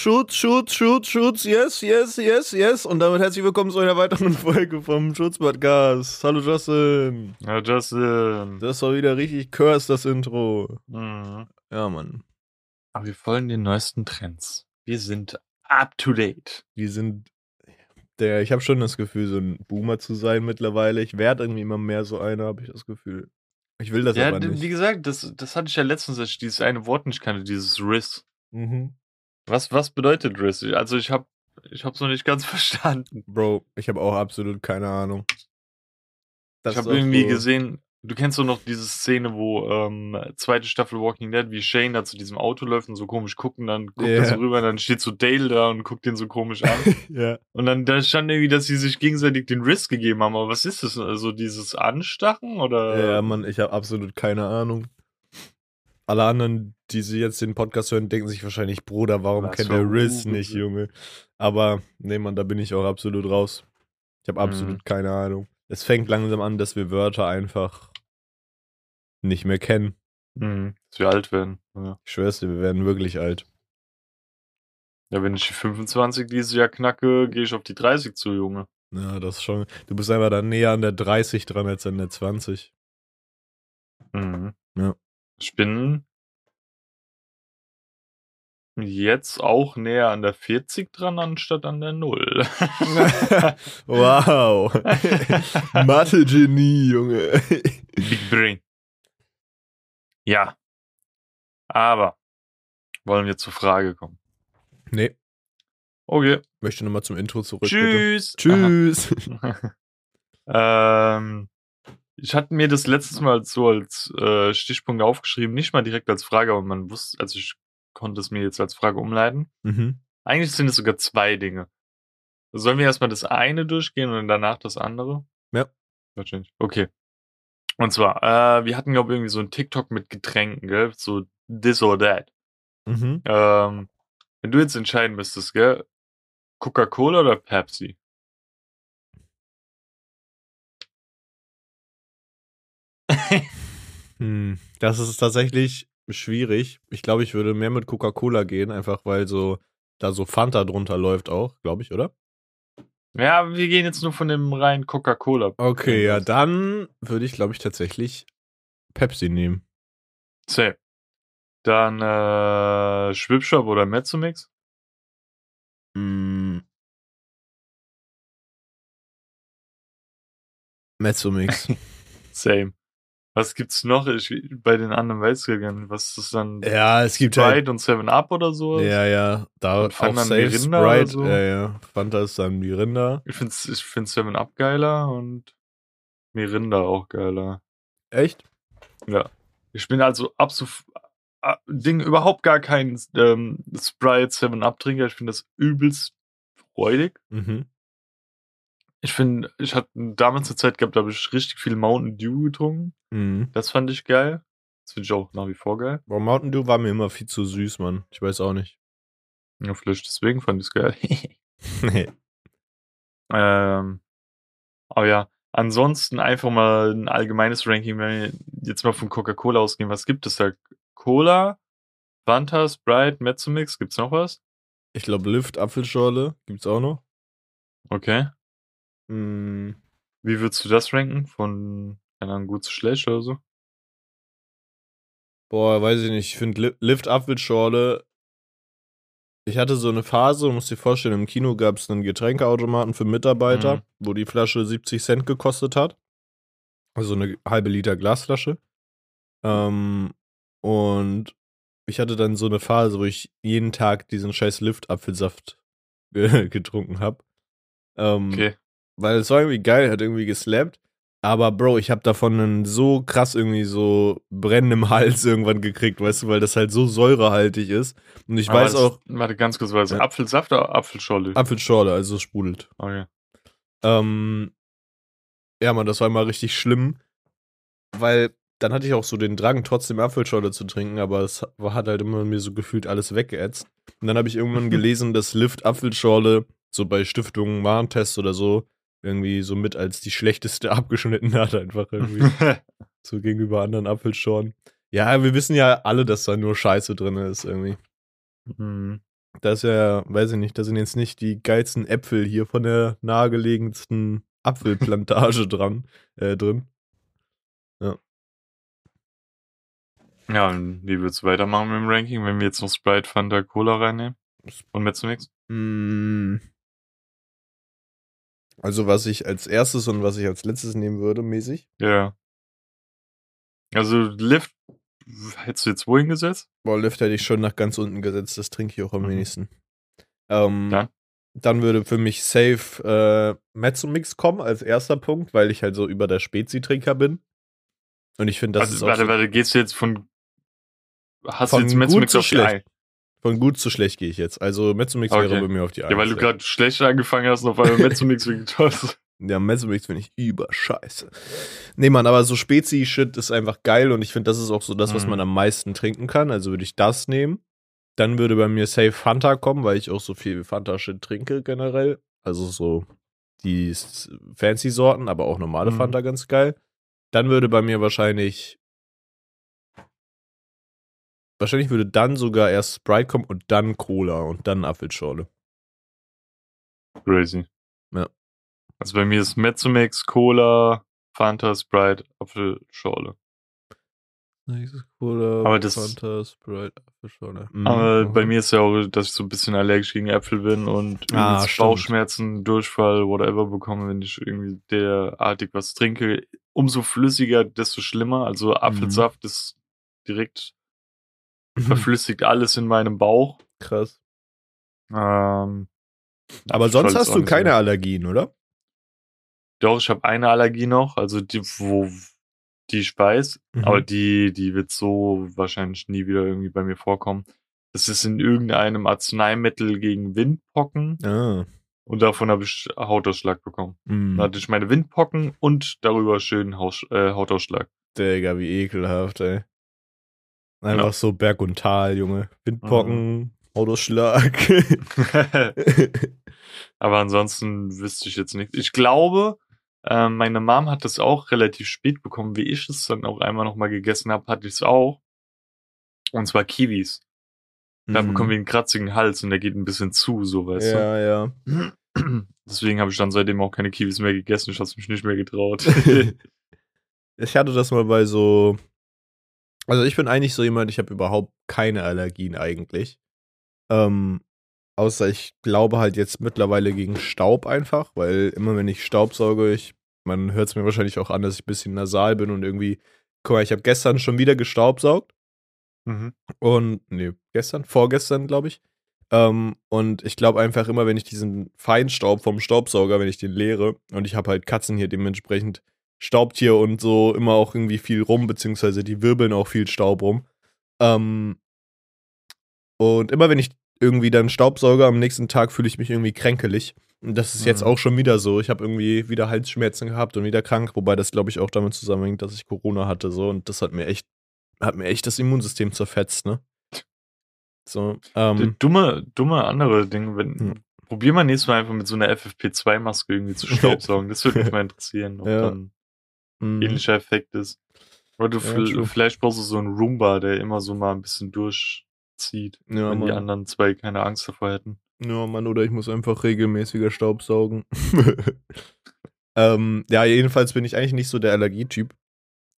Schutz, Schutz, Schutz, Schutz, yes, yes, yes, yes. Und damit herzlich willkommen zu einer weiteren Folge vom Schutzpodcast. Hallo Justin. Ja, Justin. Das war wieder richtig cursed, das Intro. Mhm. Ja, Mann. Aber wir folgen den neuesten Trends. Wir sind up to date. Wir sind der, ich habe schon das Gefühl, so ein Boomer zu sein mittlerweile. Ich werde irgendwie immer mehr so einer, habe ich das Gefühl. Ich will das Ja, aber nicht. wie gesagt, das, das hatte ich ja letztens, als ich dieses eine Wort nicht kannte, dieses Riss. Mhm. Was, was bedeutet Riss? Also ich habe ich hab's noch nicht ganz verstanden. Bro, ich habe auch absolut keine Ahnung. Das ich habe irgendwie so- gesehen, du kennst doch noch diese Szene, wo ähm, zweite Staffel Walking Dead, wie Shane da zu diesem Auto läuft und so komisch gucken, dann guckt er Ja. so rüber, dann steht so Dale da und guckt den so komisch an. ja. Und dann da stand irgendwie, dass sie sich gegenseitig den Riss gegeben haben. Aber was ist das? Also dieses Anstachen oder? Ja, Mann, ich habe absolut keine Ahnung. Alle anderen, die sie jetzt den Podcast hören, denken sich wahrscheinlich, Bruder, warum Was kennt der Riz nicht, Junge? Aber, nee, Mann, da bin ich auch absolut raus. Ich habe absolut Mhm. keine Ahnung. Es fängt langsam an, dass wir Wörter einfach nicht mehr kennen. Mhm, dass wir alt werden. Ja. Ich schwör's dir, wir werden wirklich alt. ja, wenn ich die 25 dieses Jahr knacke, gehe ich auf die 30 zu, Junge. Ja, das ist schon. Du bist einfach dann näher an der 30 dran als an der 20. Mhm. Ja. Ich bin jetzt auch näher an der 40 dran, anstatt an der 0. wow. Mathe-Genie, Junge. Big Brain. Ja. Aber wollen wir zur Frage kommen. nee, Okay. möchte nochmal zum Intro zurück. Bitte. Tschüss. Tschüss. ähm, ich hatte mir das letztes Mal so als äh, Stichpunkt aufgeschrieben, nicht mal direkt als Frage, aber man wusste, also ich konnte es mir jetzt als Frage umleiten. mhm. Eigentlich sind es sogar zwei Dinge. Sollen wir erstmal das eine durchgehen und danach das andere? Ja. Wahrscheinlich. Okay. Und zwar, äh, wir hatten, glaube ich, irgendwie so ein TikTok mit Getränken, gell? So this or that. Mhm. Ähm, wenn du jetzt entscheiden müsstest, gell? Coca-Cola oder Pepsi? Hm, Das ist tatsächlich schwierig. Ich glaube, ich würde mehr mit Coca-Cola gehen, einfach weil so da so Fanta drunter läuft auch, glaube ich, oder? Ja, wir gehen jetzt nur von dem reinen Coca-Cola. Okay, ja, dann würde ich, glaube ich, tatsächlich Pepsi nehmen. Safe. Dann äh, Schwipschwap oder Mezzomix? Mm. Mezzomix. Same. Was gibt's noch? Ich, bei den anderen nicht. Was ist das dann? ja, es gibt halt. Sprite und 7 Up oder so? Ja, ja, da Und auch safe Mirinda oder Sprite. so? Ja, ja. Fanta ist dann Mirinda. Ich find's, ich find 7 Up geiler und Mirinda auch geiler. Echt? Ja. Ich bin also absolut Ding überhaupt gar kein ähm, Sprite 7 Up Trinker. Ich finde das übelst freudig. Mhm. Ich finde, ich hatte damals eine Zeit gehabt, da habe ich richtig viel Mountain Dew getrunken. Mhm. Das fand ich geil. Das finde ich auch nach wie vor geil. Boah, Mountain Dew war mir immer viel zu süß, Mann. Ich weiß auch nicht. Ja, vielleicht deswegen fand ich es geil. nee. ähm, aber ja, ansonsten einfach mal ein allgemeines Ranking, wenn wir jetzt mal von Coca-Cola ausgehen. Was gibt es da? Cola, Fanta, Sprite, Mezzomix, gibt's noch was? Ich glaube, Lift Apfelschorle gibt's auch noch. Okay. Mm, Wie würdest du das ranken? Von, keine Ahnung, gut zu schlecht oder so? Boah, weiß ich nicht. Ich finde Li Lift Apfelschorle. Ich hatte so eine Phase, du musst dir vorstellen, im Kino gab es einen Getränkeautomaten für Mitarbeiter, Mhm. wo die Flasche 70 Cent gekostet hat. Also eine halbe Liter Glasflasche. Ähm, und ich hatte dann so eine Phase, wo ich jeden Tag diesen scheiß Lift-Apfelsaft ge getrunken habe. Ähm, Okay. Weil es war irgendwie geil, hat irgendwie geslappt. Aber Bro, ich habe davon einen so krass irgendwie so Brennen im Hals irgendwann gekriegt, weißt du, weil das halt so säurehaltig ist. Und ich Aber weiß das- auch, Warte, ganz kurz, war das Ja. Apfelsaft oder Apfelschorle? Apfelschorle, also es sprudelt. okay. Ähm, ja, man, das war immer richtig schlimm, weil dann hatte ich auch so den Drang, trotzdem Apfelschorle zu trinken, aber es hat halt immer mir so gefühlt alles weggeätzt. Und dann habe ich irgendwann gelesen, dass Lift Apfelschorle so bei Stiftungen Warentest oder so irgendwie so mit als die schlechteste abgeschnitten hat, einfach irgendwie. so gegenüber anderen Apfelschorlen. Ja, wir wissen ja alle, dass da nur Scheiße drin ist, irgendwie. Mhm. Da ist ja, weiß ich nicht, da sind jetzt nicht die geilsten Äpfel hier von der nahegelegensten Apfelplantage dran, äh, drin. Ja, und wie würdest du weitermachen mit dem Ranking, wenn wir jetzt noch Sprite, Fanta, Cola reinnehmen? Und Mezzomix? Mm. Also, was ich als erstes und was ich als letztes nehmen würde, mäßig. Ja. Also, Lift hättest du jetzt wohin gesetzt? Boah, Lift hätte ich schon nach ganz unten gesetzt, das trinke ich auch am Mhm. wenigsten. Ähm, Dann? dann würde für mich safe äh, Mezzomix kommen als erster Punkt, weil ich halt so über der Spezi-Trinker bin. Und ich finde, das also, ist auch warte, warte, gehst du jetzt von. Hast Von du jetzt Mezzomix auf die schlecht. Von gut zu schlecht gehe ich jetzt. Also Mezzomix Okay. wäre bei mir auf die Ja, weil du Eins, gerade schlecht angefangen hast, und auf einmal Mezzomix wegen Toss. Ja, Mezzomix finde ich überscheiße. Nee, Mann, aber so Spezi-Shit ist einfach geil und ich finde, das ist auch so das, was Mhm. man am meisten trinken kann. Also würde ich das nehmen. Dann würde bei mir safe Fanta kommen, weil ich auch so viel Fanta-Shit trinke generell. Also so die Fancy-Sorten, aber auch normale Mhm. Fanta ganz geil. Dann würde bei mir wahrscheinlich wahrscheinlich würde dann sogar erst Sprite kommen und dann Cola und dann Apfelschorle. Crazy. Ja. Also bei mir ist Mezzomix, Cola, Fanta, Sprite, Apfelschorle. Cola, Aber das- Fanta, Sprite, Apfelschorle. Mhm. Aber bei Mhm. mir ist ja auch, dass ich so ein bisschen allergisch gegen Äpfel bin und Ah. Bauchschmerzen, Durchfall, whatever bekomme, wenn ich irgendwie derartig was trinke. Umso flüssiger, desto schlimmer. Also Mhm. Apfelsaft ist direkt verflüssigt alles in meinem Bauch. Krass. Ähm, Aber sonst hast du keine. Allergien, oder? Doch, ich habe eine Allergie noch, also die, wo die ich weiß, Mhm. aber die, die wird so wahrscheinlich nie wieder irgendwie bei mir vorkommen. Das ist in irgendeinem Arzneimittel gegen Windpocken Ah. und davon habe ich Hautausschlag bekommen. Mm. Da hatte ich meine Windpocken und darüber schön Haus, äh, Hautausschlag. Digga, wie ekelhaft, ey. Einfach Ja. so Berg und Tal, Junge. Windpocken, Mhm. Autoschlag. Aber ansonsten wüsste ich jetzt nicht. Ich glaube, äh, meine Mom hat das auch relativ spät bekommen, wie ich es dann auch einmal nochmal gegessen habe, hatte ich es auch. Und zwar Kiwis. Da Mhm. bekommen wir einen kratzigen Hals und der geht ein bisschen zu, so weißt Ja, ja. du. Deswegen habe ich dann seitdem auch keine Kiwis mehr gegessen. Ich habe mich nicht mehr getraut. ich hatte das mal bei so. Also ich bin eigentlich so jemand, ich habe überhaupt keine Allergien eigentlich. Ähm, außer ich glaube halt jetzt mittlerweile gegen Staub einfach, weil immer wenn ich Staub sauge, ich, man hört es mir wahrscheinlich auch an, dass ich ein bisschen nasal bin und irgendwie, guck mal, ich habe gestern schon wieder gestaubsaugt. mhm. Und, nee, gestern, vorgestern, glaube ich. Ähm, und ich glaube einfach immer, wenn ich diesen Feinstaub vom Staubsauger, wenn ich den leere, und ich habe halt Katzen hier dementsprechend staubt hier und so immer auch irgendwie viel rum, beziehungsweise die wirbeln auch viel Staub rum. Ähm, und immer wenn ich irgendwie dann Staubsauger, am nächsten Tag fühle ich mich irgendwie kränkelig. Und das ist jetzt Mhm. auch schon wieder so. Ich habe irgendwie wieder Halsschmerzen gehabt und wieder krank, wobei das, glaube ich, auch damit zusammenhängt, dass ich Corona hatte. So, und das hat mir echt, hat mir echt das Immunsystem zerfetzt, ne? So, ähm, dumme, dumme andere Dinge. Wenn, Hm. Probier mal nächstes Mal einfach mit so einer FFP2-Maske irgendwie zu staubsaugen. Das würde mich mal interessieren, ob Ja. dann mh. ähnlicher Effekt ist. Oder du Ja, vielleicht brauchst du so einen Roomba, der immer so mal ein bisschen durchzieht, ja, wenn die Mann. anderen zwei keine Angst davor hätten. Ja, Mann, oder ich muss einfach regelmäßiger Staubsaugen. ähm, ja, jedenfalls bin ich eigentlich nicht so der Allergietyp.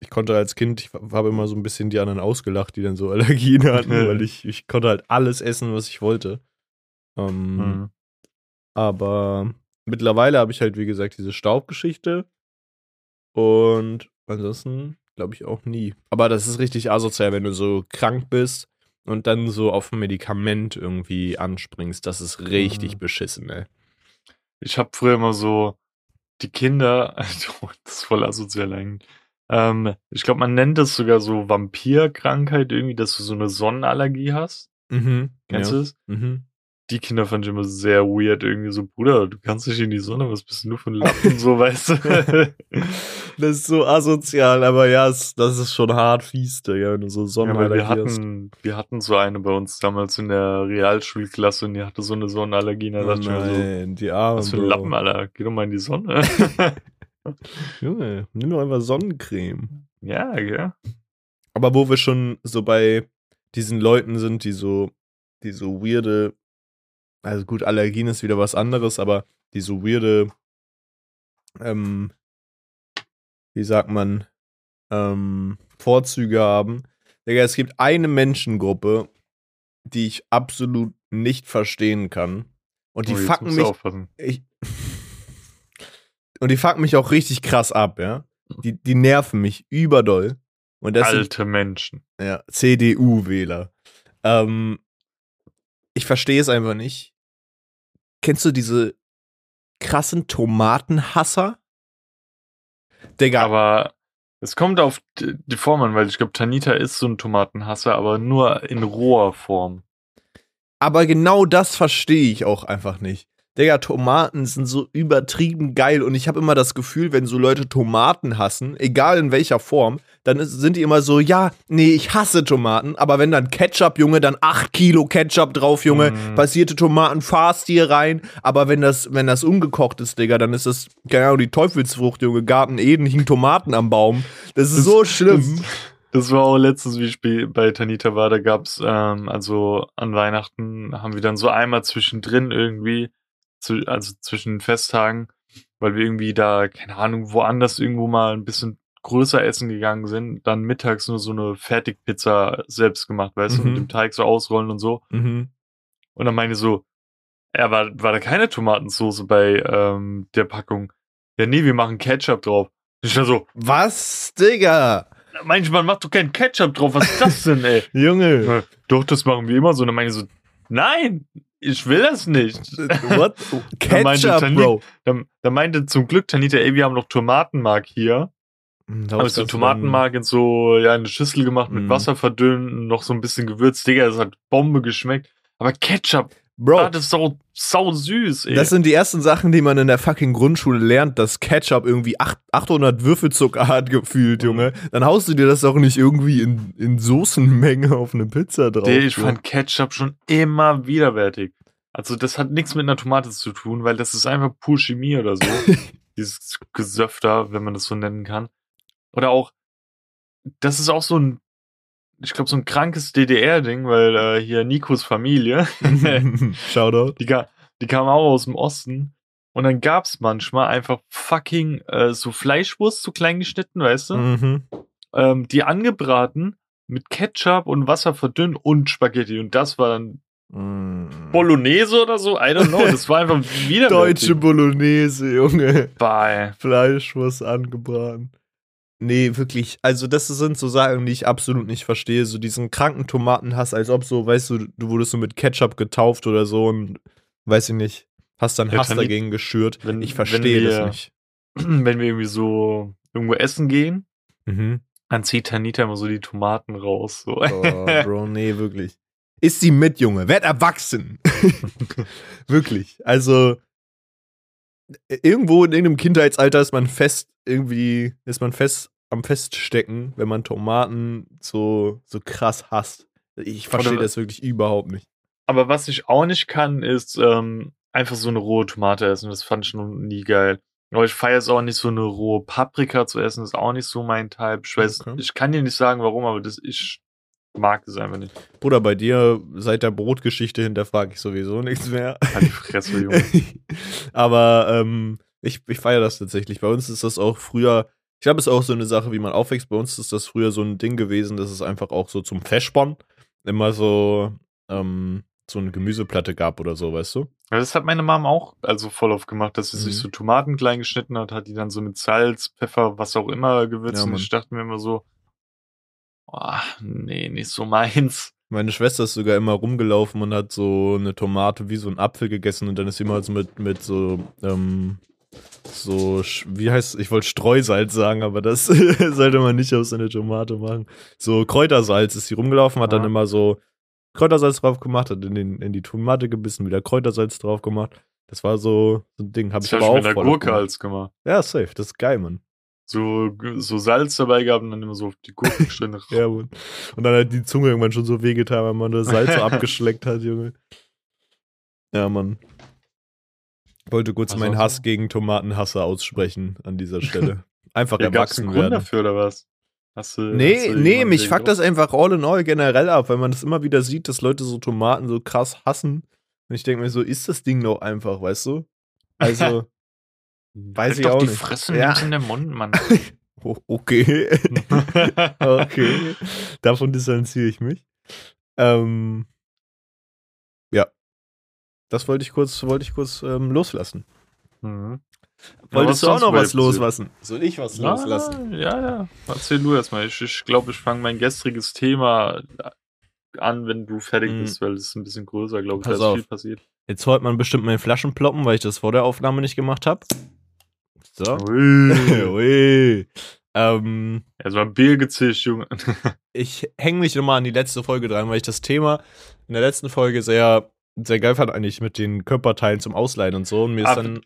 Ich konnte als Kind, ich habe immer so ein bisschen die anderen ausgelacht, die dann so Allergien hatten, weil ich, ich konnte halt alles essen, was ich wollte. Ähm, Mhm. Aber mittlerweile habe ich halt, wie gesagt, diese Staubgeschichte. Und ansonsten glaube ich auch nie. Aber das ist richtig asozial, wenn du so krank bist und dann so auf ein Medikament irgendwie anspringst. Das ist richtig Mhm. beschissen, ey. Ich habe früher immer so die Kinder, das ist voll asozial eigentlich. Ähm, ich glaube, man nennt das sogar so Vampirkrankheit irgendwie, dass du so eine Sonnenallergie hast. Mhm. Kennst ja. du das? Mhm. Die Kinder fand ich immer sehr weird, irgendwie so, Bruder, du kannst nicht in die Sonne, was bist du nur für ein Lappen, so, weißt du? Das ist so asozial, aber ja, es, das ist schon hart fies, Digga, wenn du so Ja, Sonnenallergie wir hast. hatten, wir hatten so eine bei uns damals in der Realschulklasse und die hatte so eine Sonnenallergie. Und da Oh dachte ich mir so, nein, die Arme. was für ein Lappen, Alter, geh doch mal in die Sonne. Junge, nimm doch einfach Sonnencreme. ja, ja. Aber wo wir schon so bei diesen Leuten sind, die so, die so weirde also gut, Allergien ist wieder was anderes, aber die so weirde, ähm, wie sagt man, ähm, Vorzüge haben. Digga, es gibt eine Menschengruppe, die ich absolut nicht verstehen kann. Und die Oh, fucken mich. Ich, und die fucken mich auch richtig krass ab, ja. Die, die nerven mich überdoll. Und das sind Alte Menschen. ja, CDU-Wähler. Ähm, ich verstehe es einfach nicht. Kennst du diese krassen Tomatenhasser? Digga, Aber es kommt auf die die Form an, weil ich glaube, Tanita ist so ein Tomatenhasser, aber nur in roher Form. aber genau das verstehe ich auch einfach nicht. Digga, Tomaten sind so übertrieben geil und ich habe immer das Gefühl, wenn so Leute Tomaten hassen, egal in welcher Form, dann ist, sind die immer so, ja, nee, ich hasse Tomaten, aber wenn dann Ketchup, Junge, dann 8 Kilo Ketchup drauf, Junge, Mm. passierte Tomaten, fast hier rein, aber wenn das, wenn das ungekocht ist, Digga, dann ist das, keine Ahnung, die Teufelsfrucht, Junge, Garten Eden, hingen Tomaten am Baum. Das ist so schlimm. Das, das war auch letztens, wie ich bei- bei Tanita war, da gab's ähm, also an Weihnachten haben wir dann so einmal zwischendrin irgendwie, zu, also zwischen den Festtagen, weil wir irgendwie da, keine Ahnung, woanders irgendwo mal ein bisschen größer essen gegangen sind, dann mittags nur so eine Fertigpizza selbst gemacht, weißt du, Mhm. mit dem Teig so ausrollen und so. Mhm. Und dann meine ich so, ja, war, war da keine Tomatensoße bei ähm, der Packung? Ja, nee, wir machen Ketchup drauf. Ich war so, Was, Digga? manchmal macht doch kein Ketchup drauf, was ist das denn, ey? Junge. Ja, Doch, das machen wir immer so. Und dann meine ich so, nein, ich will das nicht. What? Da meinte Ketchup, Tani- Bro. Dann meinte zum Glück Tanita, ey, wir haben noch Tomatenmark hier. Hm, Habe ich so Tomatenmark in so, ja, in eine Schüssel gemacht, mit Mhm. Wasser verdünnt, noch so ein bisschen Gewürz. Digga, das hat Bombe geschmeckt. Aber Ketchup, Bro, ah, das ist sau, sau süß, ey. das sind die ersten Sachen, die man in der fucking Grundschule lernt, dass Ketchup irgendwie acht- 800 Würfelzucker hat gefühlt, Mhm. Junge. Dann haust du dir das auch nicht irgendwie in, in Soßenmenge auf eine Pizza drauf. Der, ich so. fand Ketchup schon immer widerwärtig. Also das hat nichts mit einer Tomate zu tun, weil das ist einfach pur Chemie oder so. Dieses Gesöfter, wenn man das so nennen kann. Oder auch, das ist auch so ein, ich glaube, so ein krankes DDR-Ding, weil äh, hier Nikos Familie, Shoutout. die, ka- die kam auch aus dem Osten. Und dann gab's manchmal einfach fucking äh, so Fleischwurst, so klein geschnitten, weißt du? Mhm. ähm, die angebraten mit Ketchup und Wasser verdünnt und Spaghetti. Und das war dann Mm. Bolognese oder so. I don't know. Das war einfach wieder Deutsche Bolognese, Junge. Bye. Fleischwurst angebraten. Nee, wirklich. Also, das sind so Sachen, die ich absolut nicht verstehe. So diesen kranken Tomatenhass, als ob so, weißt du, du wurdest so mit Ketchup getauft oder so und weiß ich nicht, hast dann Ja, Hass dagegen geschürt. wenn- ich verstehe wenn das wir- nicht. Wenn wir irgendwie so irgendwo essen gehen, Mhm. dann zieht Tanita immer so die Tomaten raus. So. Oh, Bro, nee, wirklich. Ist sie mit, Junge? Werd erwachsen. wirklich. Also, irgendwo in irgendeinem Kindheitsalter ist man fest, irgendwie, ist man fest am Feststecken, wenn man Tomaten so, so krass hasst. Ich verstehe das wirklich überhaupt nicht. Aber was ich auch nicht kann, ist ähm, einfach so eine rohe Tomate essen. Das fand ich noch nie geil. Aber ich feiere es auch nicht, so eine rohe Paprika zu essen. Das ist auch nicht so mein Type. Ich weiß, Okay. ich kann dir nicht sagen, warum, aber das, ich mag das einfach nicht. Bruder, bei dir seit der Brotgeschichte hinterfrage ich sowieso nichts mehr. Halt die Fresse, Junge. Aber ähm, ich, ich feiere das tatsächlich. Bei uns ist das auch früher, ich glaube, es ist auch so eine Sache, wie man aufwächst. Bei uns ist das früher so ein Ding gewesen, dass es einfach auch so zum Feschbon immer so, ähm, so eine Gemüseplatte gab oder so, weißt du? Ja, das hat meine Mom auch also voll oft gemacht, dass sie Mhm. sich so Tomaten klein geschnitten hat, hat die dann so mit Salz, Pfeffer, was auch immer gewürzt. Ja, und ich dachte mir immer so, oh, nee, nicht so meins. Meine Schwester ist sogar immer rumgelaufen und hat so eine Tomate wie so ein Apfel gegessen und dann ist sie immer so mit, mit so, ähm, so, wie heißt, ich wollte Streusalz sagen, aber das sollte man nicht auf so eine Tomate machen. So Kräutersalz ist sie rumgelaufen, hat dann Ja. immer so Kräutersalz drauf gemacht, hat in, den, in die Tomate gebissen, wieder Kräutersalz drauf gemacht. Das war so, so ein Ding, habe ich aber ich mit auch der Gurke gemacht. als gemacht. Ja, safe, das ist geil, Mann. So, so Salz dabei gehabt und dann immer so auf die Gurke geschnitten. Ja, Mann. Und dann hat die Zunge irgendwann schon so wehgetan, weil man das Salz so abgeschleckt hat, Junge. Ja, Mann. Wollte kurz meinen Hass gegen Tomatenhasser aussprechen an dieser Stelle. Einfach Ja, gab's einen erwachsen Grund werden. dafür oder was? Hast du, hast Nee, du nee, mich fuckt das einfach all in all generell ab, wenn man das immer wieder sieht, dass Leute so Tomaten so krass hassen. Und ich denke mir so, ist das Ding doch einfach, weißt du? Also, weiß ich doch auch die nicht. Fresse Ja. in den Mund, Mann. Oh, okay. okay. Davon distanziere ich mich. Ähm. Das wollte ich kurz, wollte ich kurz ähm, loslassen. Mhm. Wolltest Ja, du auch noch was loslassen? Soll ich was loslassen? Ja, ja. Erzähl du erstmal. Ich glaube, ich, glaub, ich fange mein gestriges Thema an, wenn du fertig Mhm. bist, weil es ist ein bisschen größer, glaube ich. Pass Da ist auf. viel passiert. Jetzt hört man bestimmt meine Flaschen ploppen, weil ich das vor der Aufnahme nicht gemacht habe. So. Ui. Ui. Ähm, Erstmal Bier gezischt, Junge. ich hänge mich nochmal an die letzte Folge dran, weil ich das Thema in der letzten Folge sehr, sehr geil fand, eigentlich mit den Körperteilen zum Ausleihen und so. Und mir ist Ah, dann.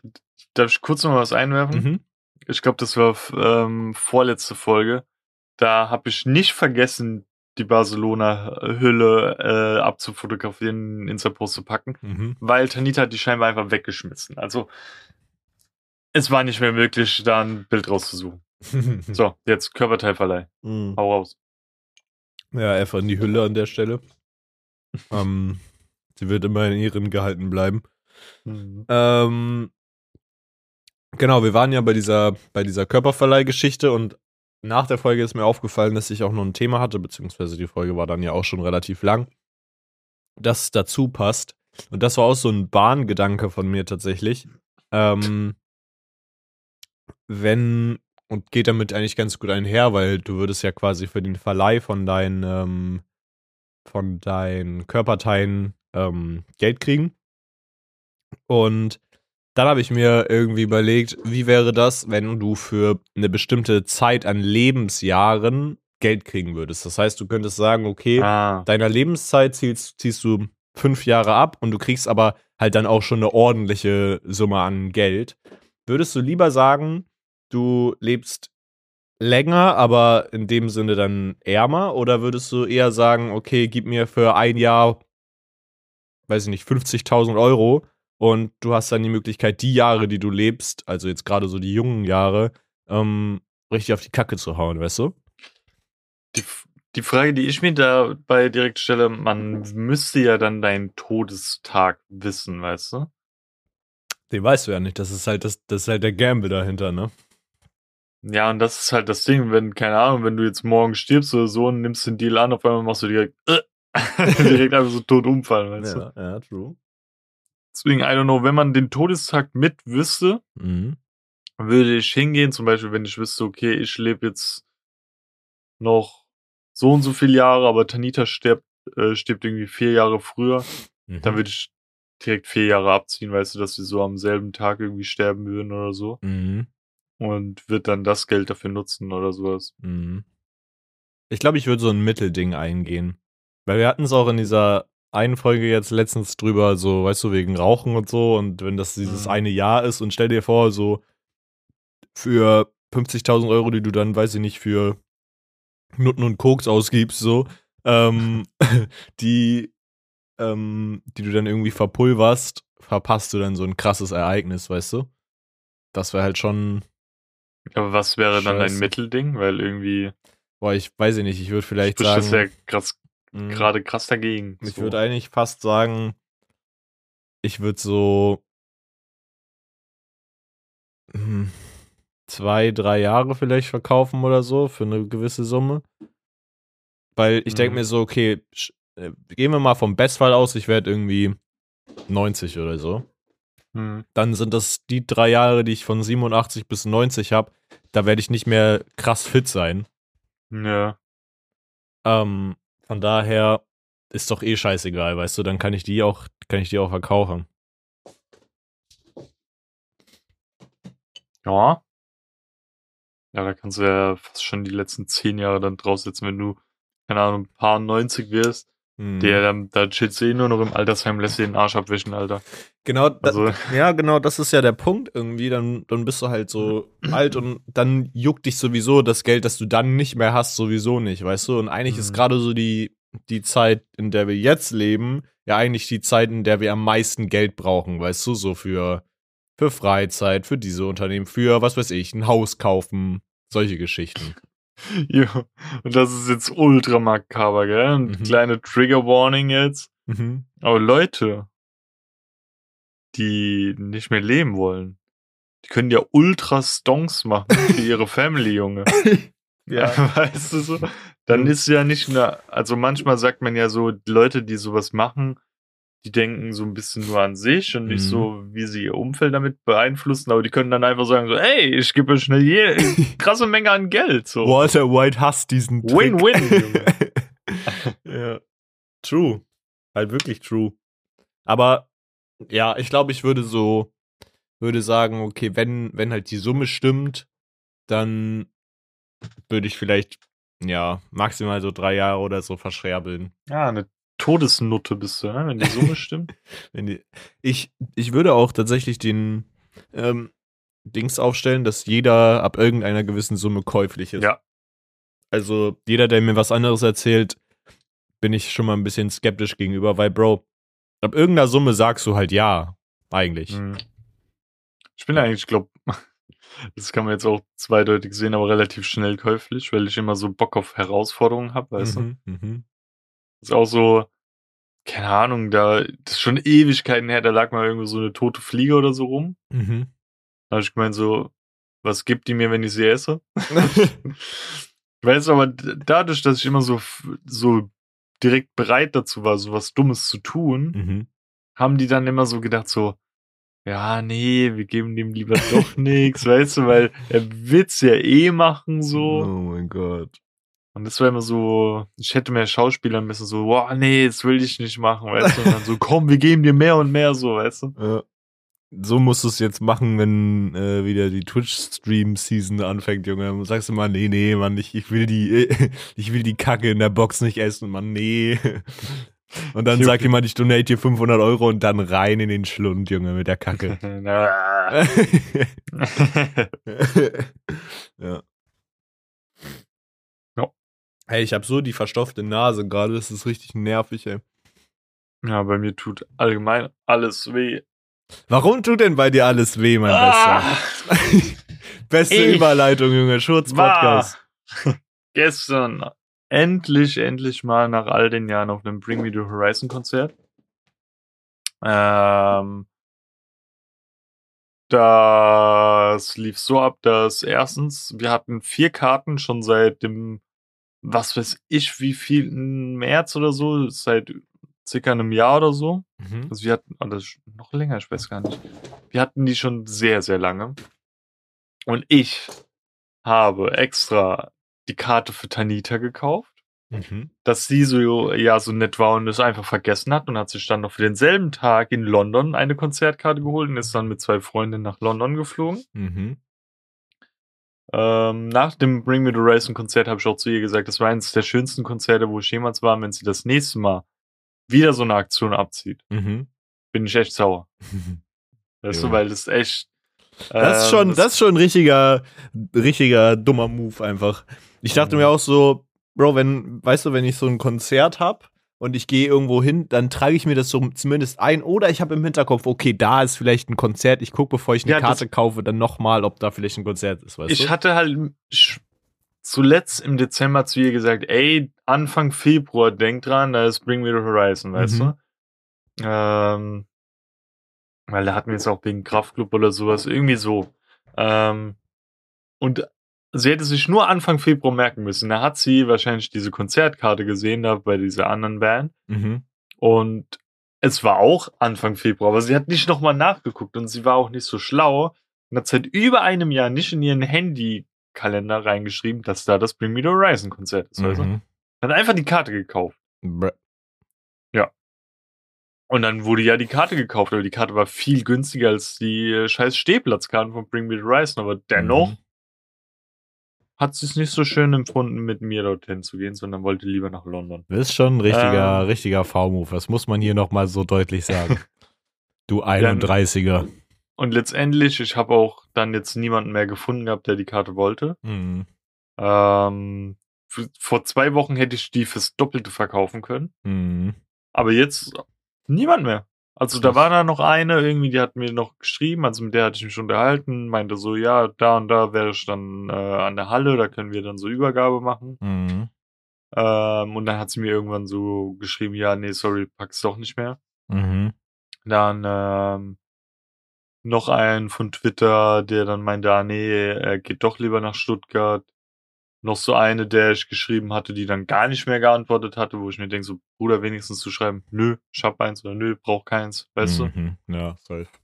Darf ich kurz noch was einwerfen? Mhm. Ich glaube, das war ähm, vorletzte Folge. Da habe ich nicht vergessen, die Barcelona-Hülle äh, abzufotografieren, in Insta-Post zu packen, Mhm. weil Tanita hat die scheinbar einfach weggeschmissen. Also es war nicht mehr möglich, da ein Bild rauszusuchen. So, jetzt Körperteilverleih. Mhm. Hau raus. Ja, einfach in die Hülle an der Stelle. ähm, sie wird immer in ihren gehalten bleiben. Ähm, genau, wir waren ja bei dieser, bei dieser Körperverleihgeschichte und nach der Folge ist mir aufgefallen, dass ich auch noch ein Thema hatte, beziehungsweise die Folge war dann ja auch schon relativ lang, das dazu passt. Und das war auch so ein Bahngedanke von mir tatsächlich. Ähm, wenn, und geht damit eigentlich ganz gut einher, weil du würdest ja quasi für den Verleih von deinen, ähm, von deinen Körperteilen ähm, Geld kriegen. Und dann habe ich mir irgendwie überlegt, wie wäre das, wenn du für eine bestimmte Zeit an Lebensjahren Geld kriegen würdest. Das heißt, du könntest sagen, okay, Ah, deiner Lebenszeit ziehst, ziehst du fünf Jahre ab und du kriegst aber halt dann auch schon eine ordentliche Summe an Geld. Würdest du lieber sagen, du lebst länger, aber in dem Sinne dann ärmer? Oder würdest du eher sagen, okay, gib mir für ein Jahr, weiß ich nicht, 50.000 Euro und du hast dann die Möglichkeit, die Jahre, die du lebst, also jetzt gerade so die jungen Jahre, ähm, richtig auf die Kacke zu hauen, weißt du? die, die Frage, die ich mir dabei direkt stelle, man müsste ja dann deinen Todestag wissen, weißt du? Den weißt du ja nicht. Das ist halt das, das ist halt der Gamble dahinter, ne? Ja, und das ist halt das Ding, wenn, keine Ahnung, wenn du jetzt morgen stirbst oder so und nimmst den Deal an, auf einmal machst du direkt, äh, direkt einfach so tot umfallen, weißt du? Ja, ja, true. Deswegen, I don't know, wenn man den Todestag mit wüsste, Mhm. würde ich hingehen, zum Beispiel, wenn ich wüsste, okay, ich lebe jetzt noch so und so viele Jahre, aber Tanita stirbt, äh, stirbt irgendwie vier Jahre früher, Mhm. dann würde ich direkt vier Jahre abziehen, weißt du, dass sie so am selben Tag irgendwie sterben würden oder so Mhm. und wird dann das Geld dafür nutzen oder sowas. Mhm. Ich glaube, ich würde so ein Mittelding eingehen. Weil wir hatten es auch in dieser einen Folge jetzt letztens drüber, so, weißt du, wegen Rauchen und so. Und wenn das dieses Mhm. eine Jahr ist und stell dir vor, so für 50.000 Euro, die du dann, weiß ich nicht, für Nutten und Koks ausgibst, so, ähm, die, ähm, die du dann irgendwie verpulverst, verpasst du dann so ein krasses Ereignis, weißt du? Das wäre halt schon, Aber was wäre dann ein Scheiße. Mittelding? Weil irgendwie boah, ich weiß ich nicht, ich würde vielleicht spricht sagen. das ja krass, mh, gerade krass dagegen. Ich so. würde eigentlich fast sagen, ich würde so hm, zwei, drei Jahre vielleicht verkaufen oder so für eine gewisse Summe. Weil ich denke Mhm. mir so, okay, äh, gehen wir mal vom Bestfall aus, ich werde irgendwie 90 oder so. Hm. Dann sind das die drei Jahre, die ich von 87 bis 90 habe. Da werde ich nicht mehr krass fit sein. Ja. Ähm, von daher ist doch eh scheißegal, weißt du, dann kann ich die auch, kann ich die auch verkaufen. Ja. Ja, da kannst du ja fast schon die letzten zehn Jahre dann draufsetzen, wenn du, keine Ahnung, ein paar 90 wirst. Mhm. Der, dann, da chillst du eh nur noch im Altersheim, lässt dir den Arsch abwischen, Alter. Genau, da, Also- ja, genau, das ist ja der Punkt irgendwie. Dann, dann bist du halt so alt und dann juckt dich sowieso das Geld, das du dann nicht mehr hast, sowieso nicht, weißt du? Und eigentlich ist Mhm. gerade so die, die Zeit, in der wir jetzt leben, ja eigentlich die Zeit, in der wir am meisten Geld brauchen, weißt du? So für, für Freizeit, für diese Unternehmen, für, was weiß ich, ein Haus kaufen, solche Geschichten. Ja, und das ist jetzt ultra makaber, gell? Mhm. kleine Trigger Warning jetzt. Mhm. Aber Leute, die nicht mehr leben wollen. Die können ja ultra Stonks machen für ihre Family, Junge. Weißt du so? Dann ist ja nicht nur, also manchmal sagt man ja so, Leute, die sowas machen, die denken so ein bisschen nur an sich und nicht Mhm. so, wie sie ihr Umfeld damit beeinflussen, aber die können dann einfach sagen so, ey, ich gebe euch eine je krasse Menge an Geld, so. Walter White hasst diesen Trick. Win-win, ja. True. Halt wirklich true. Aber ja, ich glaube, ich würde so, würde sagen, okay, wenn, wenn halt die Summe stimmt, dann würde ich vielleicht, ja, maximal so drei Jahre oder so verschrerbeln. Ja, eine Todesnutte bist du, wenn die Summe stimmt. Wenn die, ich, ich würde auch tatsächlich den ähm, Dings aufstellen, dass jeder ab irgendeiner gewissen Summe käuflich ist. Ja. Also jeder, der mir was anderes erzählt, bin ich schon mal ein bisschen skeptisch gegenüber, weil, Bro, ab irgendeiner Summe sagst du halt ja, eigentlich. Mhm. Ich bin eigentlich, ich glaube, das kann man jetzt auch zweideutig sehen, aber relativ schnell käuflich, weil ich immer so Bock auf Herausforderungen habe, weißt du? Mhm, mhm. ist auch so, keine Ahnung, da, das ist schon Ewigkeiten her, da lag mal irgendwo so eine tote Fliege oder so rum. Mhm. Da habe ich gemeint so, was gibt die mir, wenn ich sie esse? Weißt du, aber dadurch, dass ich immer so, so direkt bereit dazu war, so was Dummes zu tun, mhm. haben die dann immer so gedacht so, ja, nee, wir geben dem lieber doch nichts, weißt du, weil er wird's ja eh machen, so. Oh mein Gott. Und das war immer so, ich hätte mehr Schauspieler müssen, so, boah, nee, das will ich nicht machen, weißt du? Und dann so, komm, wir geben dir mehr und mehr, so, weißt du? Ja. So musst du es jetzt machen, wenn äh, wieder die Twitch-Stream-Season anfängt, Junge. Dann sagst du mal, nee, nee, Mann, ich, ich will die, ich will die Kacke in der Box nicht essen, Mann, nee. Und dann sagt jemand, ich donate dir 500 Euro und dann rein in den Schlund, Junge, mit der Kacke. Ja. Hey, ich habe so die verstopfte Nase gerade, das ist richtig nervig, ey. ja, bei mir tut allgemein alles weh. Warum tut denn bei dir alles weh, mein Ah, Bester? Beste Überleitung, Junge, Schurz-Podcast. gestern endlich, endlich mal nach all den Jahren auf einem Bring Me to Horizon Konzert. Ähm, das lief so ab, dass erstens, wir hatten vier Karten schon seit dem, was weiß ich, wie viel, März oder so, seit circa einem Jahr oder so. Mhm. Also wir hatten, oder sch- noch länger, ich weiß gar nicht. Wir hatten die schon sehr, sehr lange. Und ich habe extra die Karte für Tanita gekauft, Mhm. dass sie so, ja, so nett war und es einfach vergessen hat und hat sich dann noch für denselben Tag in London eine Konzertkarte geholt und ist dann mit zwei Freundinnen nach London geflogen. Mhm. Ähm, nach dem Bring Me the Horizon Konzert habe ich auch zu ihr gesagt, das war eines der schönsten Konzerte, wo ich jemals war. Und Wenn sie das nächste Mal wieder so eine Aktion abzieht, Mhm. bin ich echt sauer. Weißt Ja. du, weil das echt. Das ist ähm, schon, das ist schon ein richtiger, richtiger dummer Move einfach. Ich dachte Mhm. mir auch so, Bro, wenn, weißt du, wenn ich so ein Konzert hab und ich gehe irgendwo hin, dann trage ich mir das so zumindest ein oder ich habe im Hinterkopf, okay, da ist vielleicht ein Konzert. Ich gucke, bevor ich eine Ja, Karte kaufe, dann nochmal, ob da vielleicht ein Konzert ist, weißt Ich du? hatte halt zuletzt im Dezember zu ihr gesagt, ey, Anfang Februar, denk dran, da ist Bring Me the Horizon, weißt Mhm. du? Ähm, weil da hatten wir jetzt auch wegen Kraftclub oder sowas, irgendwie so. Ähm, und sie hätte sich nur Anfang Februar merken müssen. Da hat sie wahrscheinlich diese Konzertkarte gesehen, da bei dieser anderen Band. Mhm. Und es war auch Anfang Februar, aber sie hat nicht nochmal nachgeguckt und sie war auch nicht so schlau und hat seit über einem Jahr nicht in ihren Handykalender reingeschrieben, dass da das Bring Me the Horizon Konzert ist. Mhm. Hat einfach die Karte gekauft. Br- Und dann wurde ja die Karte gekauft, aber die Karte war viel günstiger als die äh, scheiß Stehplatzkarten von Bring Me the Horizon. Aber dennoch Mhm. Hat sie es nicht so schön empfunden, mit mir dorthin zu gehen, sondern wollte lieber nach London. Das ist schon ein richtiger, Ähm. richtiger V-Move. Das muss man hier nochmal so deutlich sagen. Du 31er. Und letztendlich, ich habe auch dann jetzt niemanden mehr gefunden gehabt, der die Karte wollte. Mhm. Ähm, vor zwei Wochen hätte ich die fürs Doppelte verkaufen können. Mhm. Aber jetzt niemand mehr. Also da war da noch eine, irgendwie, die hat mir noch geschrieben, also mit der hatte ich mich unterhalten, meinte so, ja, da und da wäre ich dann äh, an der Halle, da können wir dann so Übergabe machen. Mhm. Ähm, und dann hat sie mir irgendwann so geschrieben, ja, nee, sorry, pack's doch nicht mehr. Mhm. Dann ähm, noch einen von Twitter, der dann meinte, ah nee, er geht doch lieber nach Stuttgart. Noch so eine, der ich geschrieben hatte, die dann gar nicht mehr geantwortet hatte, wo ich mir denke, so, Bruder, wenigstens zu schreiben, nö, ich hab eins oder nö, brauch keins, weißt Mhm. Ja, safe. du?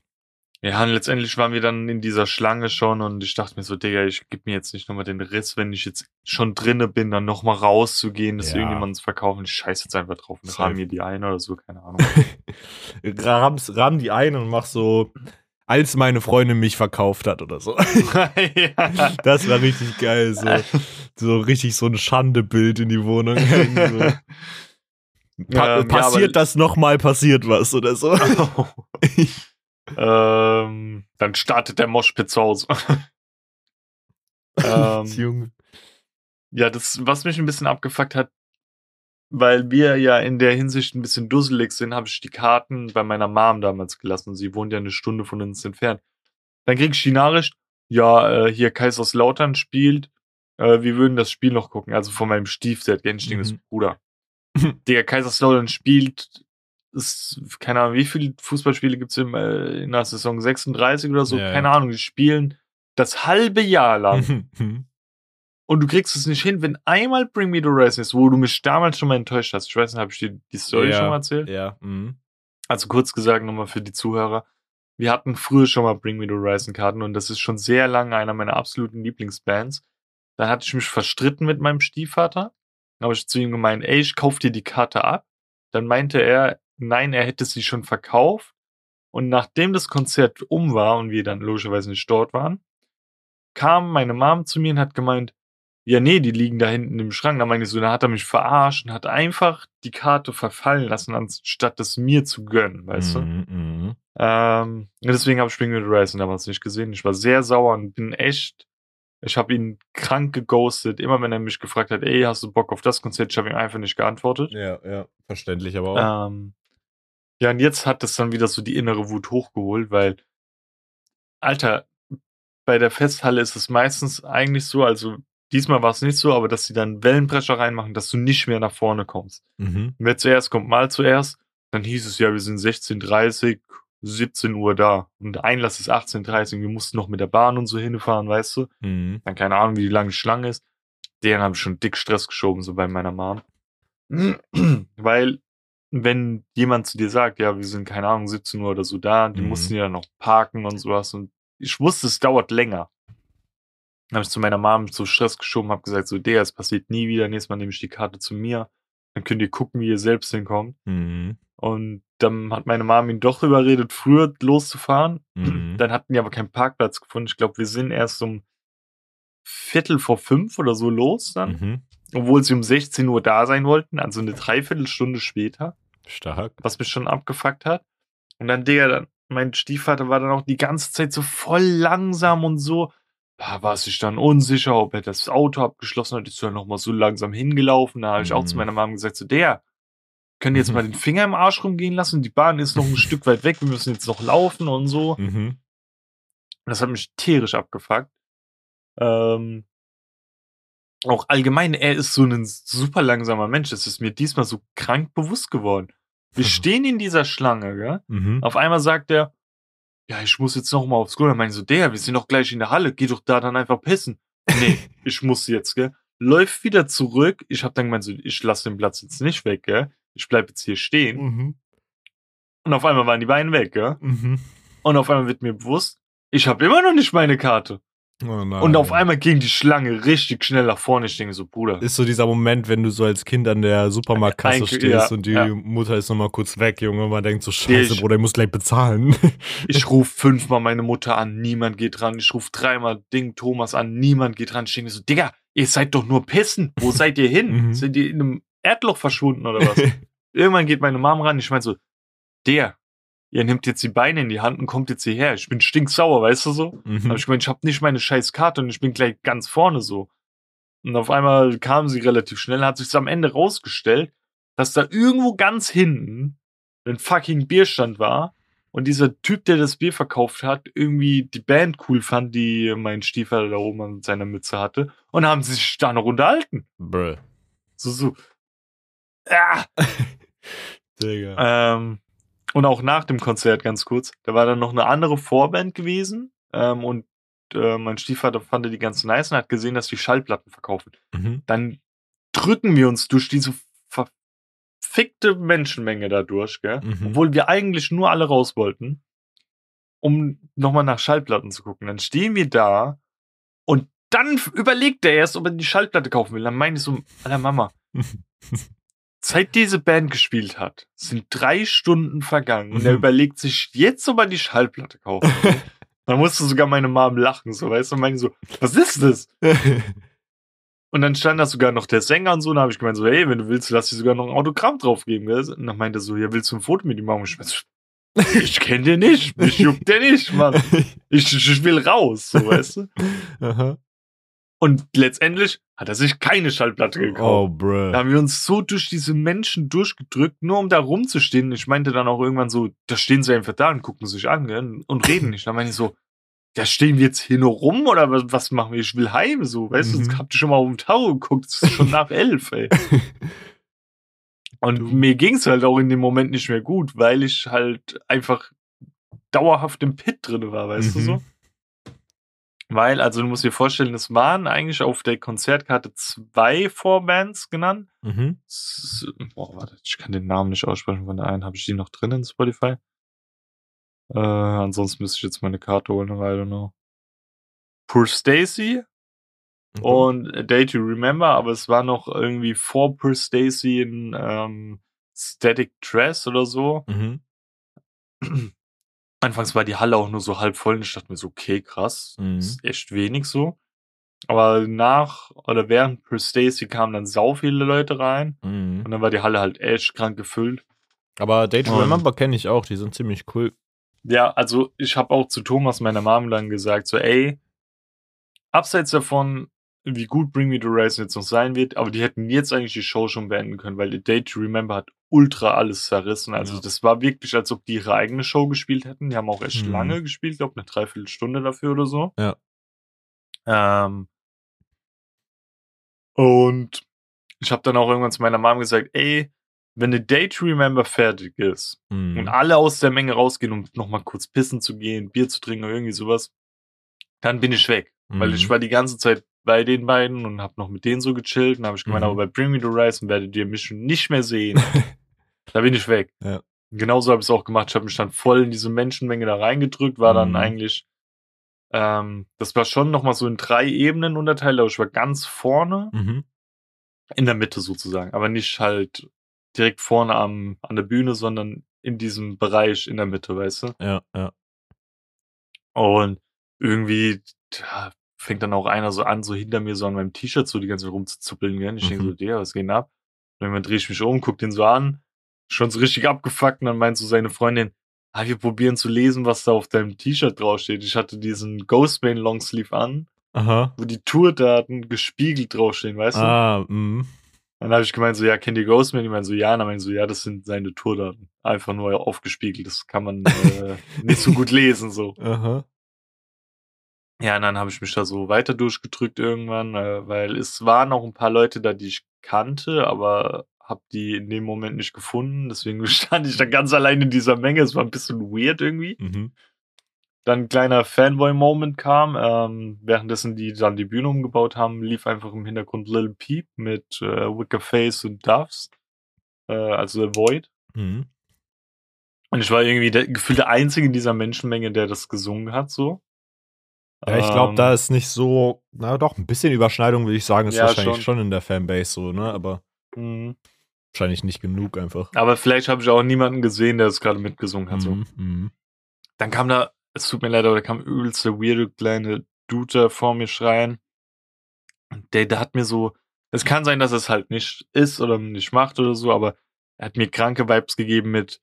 Ja, und letztendlich waren wir dann in dieser Schlange schon und ich dachte mir so, Digga, ich geb mir jetzt nicht nochmal den Riss, wenn ich jetzt schon drinne bin, dann nochmal rauszugehen, dass Ja. irgendjemand es verkaufen. Ich scheiß jetzt einfach drauf und rahm mir die ein oder so, keine Ahnung. Rahm's, rahm die ein und mach so, als meine Freundin mich verkauft hat oder so. ja. Das war richtig geil, so, so richtig so ein Schandebild in die Wohnung hängen. So. Pa Ähm, ja, passiert aber- das nochmal, passiert was oder so. ähm, dann startet der Moshpit zu Hause. ähm, Junge. ja, das, was mich ein bisschen abgefuckt hat, weil wir ja in der Hinsicht ein bisschen dusselig sind, habe ich die Karten bei meiner Mom damals gelassen. Sie wohnt ja eine Stunde von uns entfernt. Dann krieg ich die Nachricht, ja, äh, hier Kaiserslautern spielt, äh, wir würden das Spiel noch gucken. Also von meinem denke, das Mhm. ist Bruder. Der Kaiserslautern spielt, ist, keine Ahnung, wie viele Fußballspiele gibt's im, äh, in der Saison? 36 oder so? Ja, keine ja. Ahnung, die spielen das halbe Jahr lang. Und du kriegst es nicht hin, wenn einmal Bring Me the Horizon ist, wo du mich damals schon mal enttäuscht hast. Ich weiß nicht, habe ich dir die Story Ja. schon mal erzählt? ja. Mhm. Also kurz gesagt nochmal für die Zuhörer. Wir hatten früher schon mal Bring Me the Horizon Karten und das ist schon sehr lange einer meiner absoluten Lieblingsbands. Dann hatte ich mich verstritten mit meinem Stiefvater. Dann habe ich zu ihm gemeint, ey, ich kauf dir die Karte ab. Dann meinte er, nein, er hätte sie schon verkauft. Und nachdem das Konzert um war und wir dann logischerweise nicht dort waren, kam meine Mom zu mir und hat gemeint, ja, nee, die liegen da hinten im Schrank. Da meinte ich so, da hat er mich verarscht und hat einfach die Karte verfallen lassen, anstatt es mir zu gönnen, weißt du? Mhm, mhm. Ähm, und deswegen habe ich Spring with Horizon damals nicht gesehen. Ich war sehr sauer und bin echt, ich habe ihn krank geghostet. Immer wenn er mich gefragt hat, ey, hast du Bock auf das Konzert? Ich habe ihm einfach nicht geantwortet. Ja, ja. Verständlich aber auch. Ähm, ja, und jetzt hat das dann wieder so die innere Wut hochgeholt, weil, Alter, bei der Festhalle ist es meistens eigentlich so, also diesmal war es nicht so, aber dass sie dann Wellenbrecher reinmachen, dass du nicht mehr nach vorne kommst. Mhm. Wer zuerst kommt, mal zuerst. Dann hieß es ja, wir sind 16.30 17 Uhr da. Und Einlass ist 18.30 Wir mussten noch mit der Bahn und so hinfahren, weißt du? Mhm. Dann keine Ahnung, wie die lange Schlange ist. Den habe ich schon dick Stress geschoben, so bei meiner Mom. Weil, wenn jemand zu dir sagt, ja, wir sind, keine Ahnung, 17 Uhr oder so da, die Mhm. mussten ja noch parken und sowas. Und ich wusste, es dauert länger. Dann habe ich zu meiner Mom so Stress geschoben, habe gesagt, so, der, es passiert nie wieder. Nächstes Mal nehme ich die Karte zu mir. Dann könnt ihr gucken, wie ihr selbst hinkommt. Mhm. Und dann hat meine Mom ihn doch überredet, früher loszufahren. Mhm. Dann hatten die aber keinen Parkplatz gefunden. Ich glaube, wir sind erst um Viertel vor fünf oder so los dann. Mhm. Obwohl sie um 16 Uhr da sein wollten, also eine Dreiviertelstunde später, Stark. was mich schon abgefuckt hat. Und dann, Digga, dann, mein Stiefvater war dann auch die ganze Zeit so voll langsam und so. Da war sich dann unsicher, ob er das Auto abgeschlossen hat. Ist dann nochmal so langsam hingelaufen. Da habe ich auch zu Mhm. meiner Mom gesagt, so, der, können jetzt Mhm. mal den Finger im Arsch rumgehen lassen. Die Bahn ist noch ein Stück weit weg. Wir müssen jetzt noch laufen und so. Mhm. Das hat mich tierisch abgefuckt. Ähm, auch allgemein, er ist so ein super langsamer Mensch. Das ist mir diesmal so krank bewusst geworden. Wir stehen in dieser Schlange, gell? Mhm. Auf einmal sagt er, ja, ich muss jetzt noch mal aufs Klo. Dann meine ich so, der, wir sind doch gleich in der Halle. Geh doch da dann einfach pissen. Nee, ich muss jetzt, gell? Läuft wieder zurück. Ich hab dann gemeint so, ich lasse den Platz jetzt nicht weg, gell? Ich bleib jetzt hier stehen. Mhm. Und auf einmal waren die beiden weg, gell? Mhm. Und auf einmal wird mir bewusst, ich habe immer noch nicht meine Karte. Oh. Und auf einmal ging die Schlange richtig schnell nach vorne. Ich denke so, Bruder. ist so dieser Moment, wenn du so als Kind an der Supermarktkasse stehst ja, und die ja. Mutter ist nochmal kurz weg, Junge, und man denkt so, scheiße, Ich- Bruder, ich muss gleich bezahlen. Ich rufe fünfmal meine Mutter an, niemand geht ran. Ich rufe dreimal Ding Thomas an, niemand geht ran. Ich denke so, Digga, ihr seid doch nur pissen. Wo seid ihr hin? Mhm. Seid ihr in einem Erdloch verschwunden oder was? Irgendwann geht meine Mom ran. Ich meine so, der, ihr nehmt jetzt die Beine in die Hand und kommt jetzt hierher. Ich bin stinksauer, weißt du so? Mhm. Aber ich meine, ich habe nicht meine scheiß Karte und ich bin gleich ganz vorne so. Und auf einmal kam sie relativ schnell, hat sich am Ende rausgestellt, dass da irgendwo ganz hinten ein fucking Bierstand war und dieser Typ, der das Bier verkauft hat, irgendwie die Band cool fand, die mein Stiefvater da oben an seiner Mütze hatte und haben sich da noch unterhalten. Bruh. So, so. Ah, Digga. ähm, Und auch nach dem Konzert ganz kurz. Da war dann noch eine andere Vorband gewesen. Ähm, und äh, mein Stiefvater fand die ganz nice und hat gesehen, dass die Schallplatten verkaufen. Mhm. Dann drücken wir uns durch diese verfickte Menschenmenge da durch, gell? Mhm. Obwohl wir eigentlich nur alle raus wollten, um nochmal nach Schallplatten zu gucken. Dann stehen wir da und dann überlegt er erst, ob er die Schallplatte kaufen will. Dann meine ich so, Alter Mama, seit diese Band gespielt hat, sind drei Stunden vergangen und er Mhm. überlegt sich jetzt, ob er die Schallplatte kaufen will. Dann musste sogar meine Mom lachen, so, weißt du, und meine so, was ist das? Und dann stand da sogar noch der Sänger und so, und da habe ich gemeint so, hey, wenn du willst, lass dir sogar noch ein Autogramm draufgeben, gell? Und dann meinte er so, ja, willst du ein Foto mit ihm machen? Und ich so, ich kenn den nicht, mich juckt der nicht, Mann. Ich, ich will raus, so, weißt du? Aha. Und letztendlich hat er sich keine Schallplatte Oh, gekauft. Da bruh. haben wir uns so durch diese Menschen durchgedrückt, nur um da rumzustehen. Ich meinte dann auch irgendwann so, da stehen sie einfach da und gucken sich an gell, und reden nicht. Dann meine ich so, da stehen wir jetzt hier nur rum oder was, was machen wir? Ich will heim, so, weißt du, Mhm. jetzt habt ihr schon mal auf den Tower geguckt, es ist schon nach elf, ey. Und Du- mir ging's halt auch in dem Moment nicht mehr gut, weil ich halt einfach dauerhaft im Pit drin war, weißt du Mhm. so? Weil, also du musst dir vorstellen, es waren eigentlich auf der Konzertkarte zwei Vorbands genannt. Mhm. Boah, warte, ich kann den Namen nicht aussprechen von der einen. Habe ich die noch drin in Spotify? Äh, ansonsten müsste ich jetzt meine Karte holen, I don't know. Poor Stacy und A Day to Remember, aber es war noch irgendwie vor Poor Stacy in ähm, Static Dress oder so. Mhm. Anfangs war die Halle auch nur so halb voll und ich dachte mir so, okay, krass, Mhm. ist echt wenig so. Aber nach oder während Per Stacy kamen dann sau viele Leute rein Mhm. und dann war die Halle halt echt krank gefüllt. Aber Day to Remember kenne ich auch, die sind ziemlich cool. Ja, also ich habe auch zu Thomas, meiner Mom, dann gesagt, so, ey, abseits davon, wie gut Bring Me the Horizon jetzt noch sein wird, aber die hätten jetzt eigentlich die Show schon beenden können, weil A Day to Remember hat ultra alles zerrissen. Also Ja. das war wirklich, als ob die ihre eigene Show gespielt hätten. Die haben auch echt Mhm. lange gespielt, glaube eine Dreiviertelstunde dafür oder so. Ja. Ähm, und ich habe dann auch irgendwann zu meiner Mom gesagt, ey, wenn A Day to Remember fertig ist, Mhm. und alle aus der Menge rausgehen, um nochmal kurz pissen zu gehen, Bier zu trinken oder irgendwie sowas, dann bin ich weg. Weil Mhm. ich war die ganze Zeit bei den beiden und habe noch mit denen so gechillt und habe ich gemeint, Mhm. aber bei Bring Me the Horizon werdet ihr mich schon nicht mehr sehen. da bin ich weg. Ja. Genauso habe ich es auch gemacht. Ich habe mich dann voll in diese Menschenmenge da reingedrückt, war dann Mhm. eigentlich, ähm, das war schon nochmal so in drei Ebenen unterteilt, aber ich war ganz vorne, Mhm. in der Mitte sozusagen, aber nicht halt direkt vorne am, an der Bühne, sondern in diesem Bereich in der Mitte, weißt du? Ja, ja. Und irgendwie ja, fängt dann auch einer so an, so hinter mir so an meinem T-Shirt so die ganze Zeit rumzuzuppeln, gell? Ich denke Mhm. so, der, was geht denn ab? Und irgendwann drehe ich mich um, guck den so an, schon so richtig abgefuckt und dann meint so seine Freundin, ah, wir probieren zu lesen, was da auf deinem T-Shirt draufsteht. Ich hatte diesen Ghostbane Longsleeve an, Aha. wo die Tourdaten gespiegelt draufstehen, weißt du? Ah, mhm. Dann habe ich gemeint so, ja, kennt ihr Ghostman? Die meinen so, ja. Und dann meinen so, ja, das sind seine Tourdaten. Einfach nur aufgespiegelt. Das kann man äh, nicht so gut lesen, so. Aha. Ja, und dann habe ich mich da so weiter durchgedrückt irgendwann, äh, weil es waren auch ein paar Leute da, die ich kannte, aber habe die in dem Moment nicht gefunden. Deswegen stand ich da ganz allein in dieser Menge. Es war ein bisschen weird irgendwie. Mhm. Dann ein kleiner Fanboy-Moment kam. Ähm, währenddessen die dann die Bühne umgebaut haben, lief einfach im Hintergrund Lil Peep mit äh, Wicker Face und Doves. Äh, also The Void. Mhm. Und ich war irgendwie der, gefühlt der Einzige in dieser Menschenmenge, der das gesungen hat, so. Ja, ich glaube, Ähm, da ist nicht so, na doch, ein bisschen Überschneidung, würde ich sagen, ist Ja, wahrscheinlich schon. schon. in der Fanbase so, ne? Aber mh. wahrscheinlich nicht genug einfach. Aber vielleicht habe ich auch niemanden gesehen, der es gerade mitgesungen hat. So. Mhm. Mhm. Dann kam da, es tut mir leid, aber da kam übelst der weirde kleine Dude vor mir schreien. Und der, der hat mir so, es kann sein, dass es halt nicht ist oder nicht macht oder so, aber er hat mir kranke Vibes gegeben mit,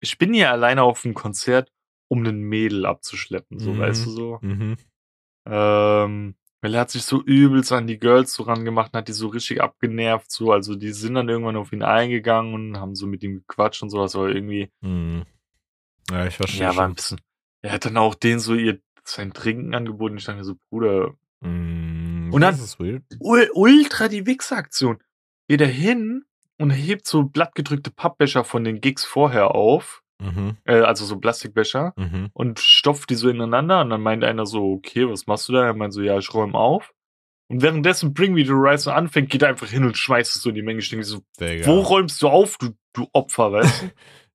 ich bin hier alleine auf dem Konzert, um einen Mädel abzuschleppen, so, Mhm. weißt du so. Mhm. Ähm, weil er hat sich so übelst an die Girls so rangemacht und hat die so richtig abgenervt, so, also die sind dann irgendwann auf ihn eingegangen und haben so mit ihm gequatscht und sowas, aber irgendwie, Mhm. Ja, ich verstehe. ja, war ein bisschen, er hat dann auch denen so ihr, sein Trinken angeboten, ich dachte mir so, Bruder, Mhm. Und dann- das ist weird. ul- ultra die Wichseraktion. Geht er hin und hebt so blattgedrückte Pappbecher von den Gigs vorher auf, Mhm. äh, also so Plastikbecher, Mhm. und stopft die so ineinander. Und dann meint einer so, okay, was machst du da? Er meint so, ja, ich räume auf. Und währenddessen Bring Me the Horizon anfängt, geht er einfach hin und schmeißt es so in die Menge. Ich denke so, Digga. wo räumst du auf, du, du Opfer, weißt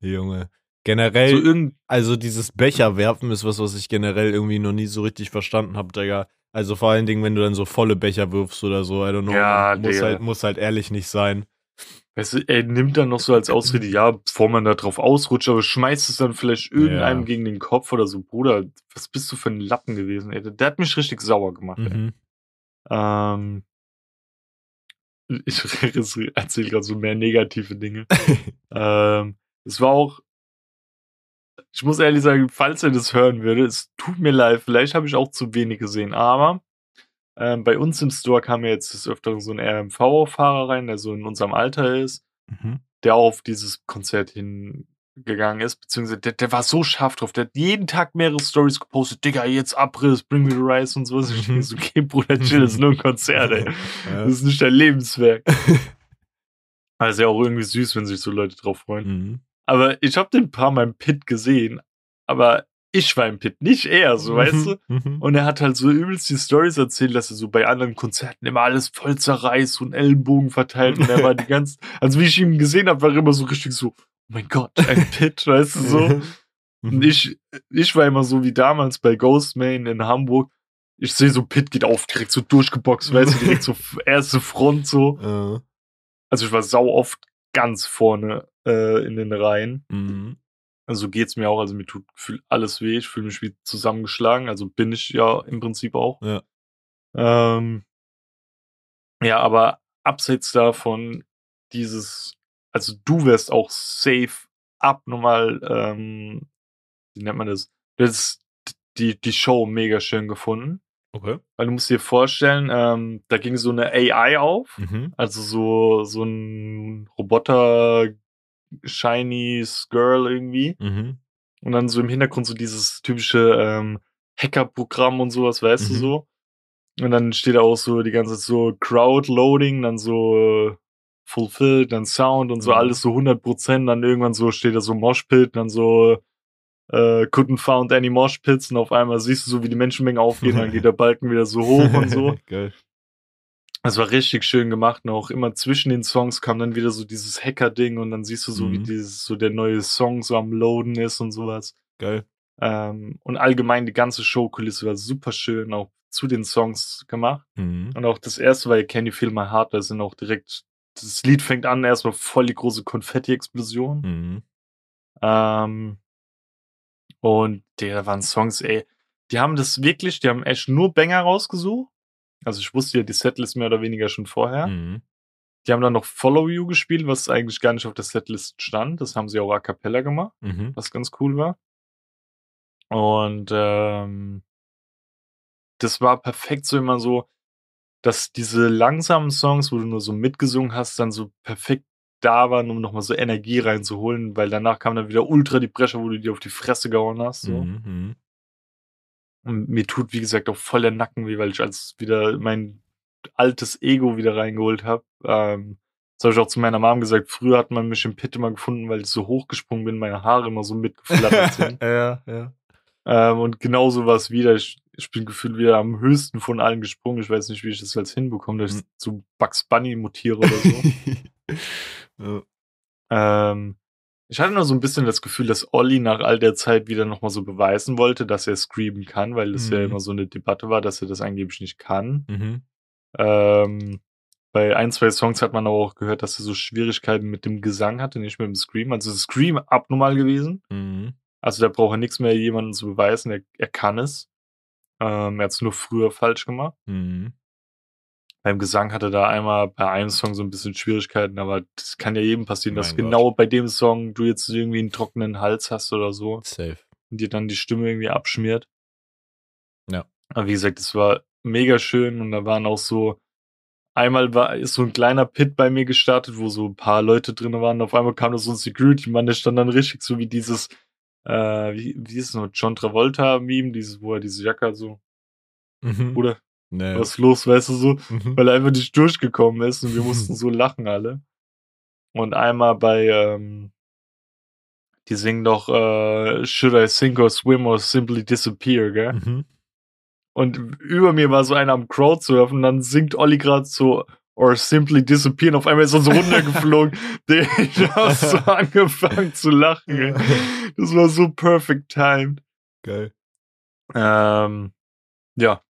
du? Junge. so Generell, irgend, also dieses Becherwerfen ist was, was ich generell irgendwie noch nie so richtig verstanden habe, Digga. Also vor allen Dingen, wenn du dann so volle Becher wirfst oder so, I don't know. Ja, muss halt, muss halt ehrlich nicht sein. Weißt du, er nimmt dann noch so als Ausrede, ja, bevor man da drauf ausrutscht, aber schmeißt es dann vielleicht irgendeinem Ja. gegen den Kopf oder so. Bruder, was bist du für ein Lappen gewesen, ey? Der hat mich richtig sauer gemacht, ey. Mhm. Ähm, ich erzähle gerade so mehr negative Dinge. ähm, es war auch, ich muss ehrlich sagen, falls er das hören würde, es tut mir leid, vielleicht habe ich auch zu wenig gesehen, aber ähm, bei uns im Store kam ja jetzt des Öfteren so ein RMV-Fahrer rein, der so in unserem Alter ist, Mhm. der auch auf dieses Konzert hingegangen ist, beziehungsweise der, der war so scharf drauf, der hat jeden Tag mehrere Stories gepostet, Digga, jetzt Abriss, Bring Me the Rise und sowas. Ich denke so, okay, Bruder, chill, das ist nur ein Konzert, ey. Das ist nicht dein Lebenswerk. Aber ist ja auch irgendwie süß, wenn sich so Leute drauf freuen. Mhm. Aber ich habe den paar Mal im Pit gesehen, aber ich war im Pit, nicht er, so, weißt du? Mhm. Und er hat halt so übelst die Stories erzählt, dass er so bei anderen Konzerten immer alles voll zerreißt und Ellenbogen verteilt und er war die ganze, also wie ich ihn gesehen habe, war er immer so richtig so, oh mein Gott, ein Pit, weißt du, so. Und Mhm. ich, ich war immer so wie damals bei Ghostman in Hamburg. Ich sehe so, Pit geht auf, direkt so durchgeboxt, weißt du, direkt so erste Front so. Also ich war sau oft ganz vorne äh, in den Reihen. mhm. Also geht's mir auch, also mir tut alles weh, ich fühle mich wie zusammengeschlagen, also bin ich ja im Prinzip auch. Ja. Ähm, ja, aber abseits davon, dieses, also du wärst auch safe abnormal, ähm, wie nennt man das? Du hättest die, die Show mega schön gefunden. Okay. Weil du musst dir vorstellen, ähm, da ging so eine AI auf. Mhm. Also so, so ein Roboter Chinese Girl irgendwie. Mhm. Und dann so im Hintergrund so dieses typische ähm, Hacker-Programm und sowas, weißt du Mhm. so. Und dann steht da auch so die ganze Zeit so Crowd-Loading, dann so Fulfilled, dann Sound und so Mhm. alles so 100%. Dann irgendwann so steht da so Moshpit, dann so äh, couldn't found any Moshpits und auf einmal siehst du so, wie die Menschenmenge aufgeht, dann geht der Balken wieder so hoch und so. Geil. Das war richtig schön gemacht und auch immer zwischen den Songs kam dann wieder so dieses Hacker-Ding und dann siehst du so, wie Mhm. dieses, so der neue Song so am Loaden ist und sowas. Geil. Ähm, und allgemein die ganze Showkulisse war super schön, auch zu den Songs gemacht. Mhm. Und auch das erste war Can You Feel My Heart, da sind auch direkt, das Lied fängt an, erstmal voll die große Konfetti-Explosion. Mhm. Ähm, und der waren Songs, ey, die haben das wirklich, die haben echt nur Banger rausgesucht. Also ich wusste ja die Setlist mehr oder weniger schon vorher. Mhm. Die haben dann noch Follow You gespielt, was eigentlich gar nicht auf der Setlist stand. Das haben sie auch a cappella gemacht, Mhm. was ganz cool war. Und ähm, das war perfekt so immer so, dass diese langsamen Songs, wo du nur so mitgesungen hast, dann so perfekt da waren, um nochmal so Energie reinzuholen, weil danach kam dann wieder ultra die Bresche, wo du dir auf die Fresse gehauen hast. So. Mhm. Und mir tut, wie gesagt, auch voll der Nacken weh, weil ich als wieder mein altes Ego wieder reingeholt habe. Ähm, das habe ich auch zu meiner Mom gesagt. Früher hat man mich im Pit immer gefunden, weil ich so hochgesprungen bin, meine Haare immer so mitgeflattert sind. ja, ja. ähm, und genauso war es wieder. Ich, ich bin gefühlt wieder am höchsten von allen gesprungen. Ich weiß nicht, wie ich das jetzt hinbekomme, dass ich Mhm. zu Bugs Bunny mutiere oder so. ja. ähm, ich hatte nur so ein bisschen das Gefühl, dass Olli nach all der Zeit wieder nochmal so beweisen wollte, dass er screamen kann, weil das ja Mhm. immer so eine Debatte war, dass er das angeblich nicht kann. Mhm. Ähm, bei ein, zwei Songs hat man aber auch gehört, dass er so Schwierigkeiten mit dem Gesang hatte, nicht mit dem Scream. Also Scream abnormal gewesen. Mhm. Also da braucht er nichts mehr jemandem zu beweisen, er, er kann es. Ähm, er hat es nur früher falsch gemacht. Mhm. Beim Gesang hatte er da einmal bei einem Song so ein bisschen Schwierigkeiten, aber das kann ja jedem passieren, dass Mein Gott. genau bei dem Song du jetzt irgendwie einen trockenen Hals hast oder so Safe. und dir dann die Stimme irgendwie abschmiert. Ja. Aber wie gesagt, es war mega schön und da waren auch so, einmal war, ist so ein kleiner Pit bei mir gestartet, wo so ein paar Leute drin waren. Auf einmal kam da so ein Security-Mann, der stand dann richtig so wie dieses, äh, wie, wie ist es noch, John Travolta-Meme, dieses, wo er diese Jacke so, Mhm. Bruder, Nee. was ist los, weißt du so? Mhm. weil er einfach nicht durchgekommen ist und wir mussten so lachen alle. Und einmal bei ähm, Die singen doch äh, Should I sink or swim or simply disappear, gell? Mhm. Und über mir war so einer am Crowdsurfen und dann singt Olli gerade so or simply disappear und auf einmal ist er so runtergeflogen. Der- ich hab so angefangen zu lachen. Ey. Das war so perfect timed. Geil. Ähm, ja.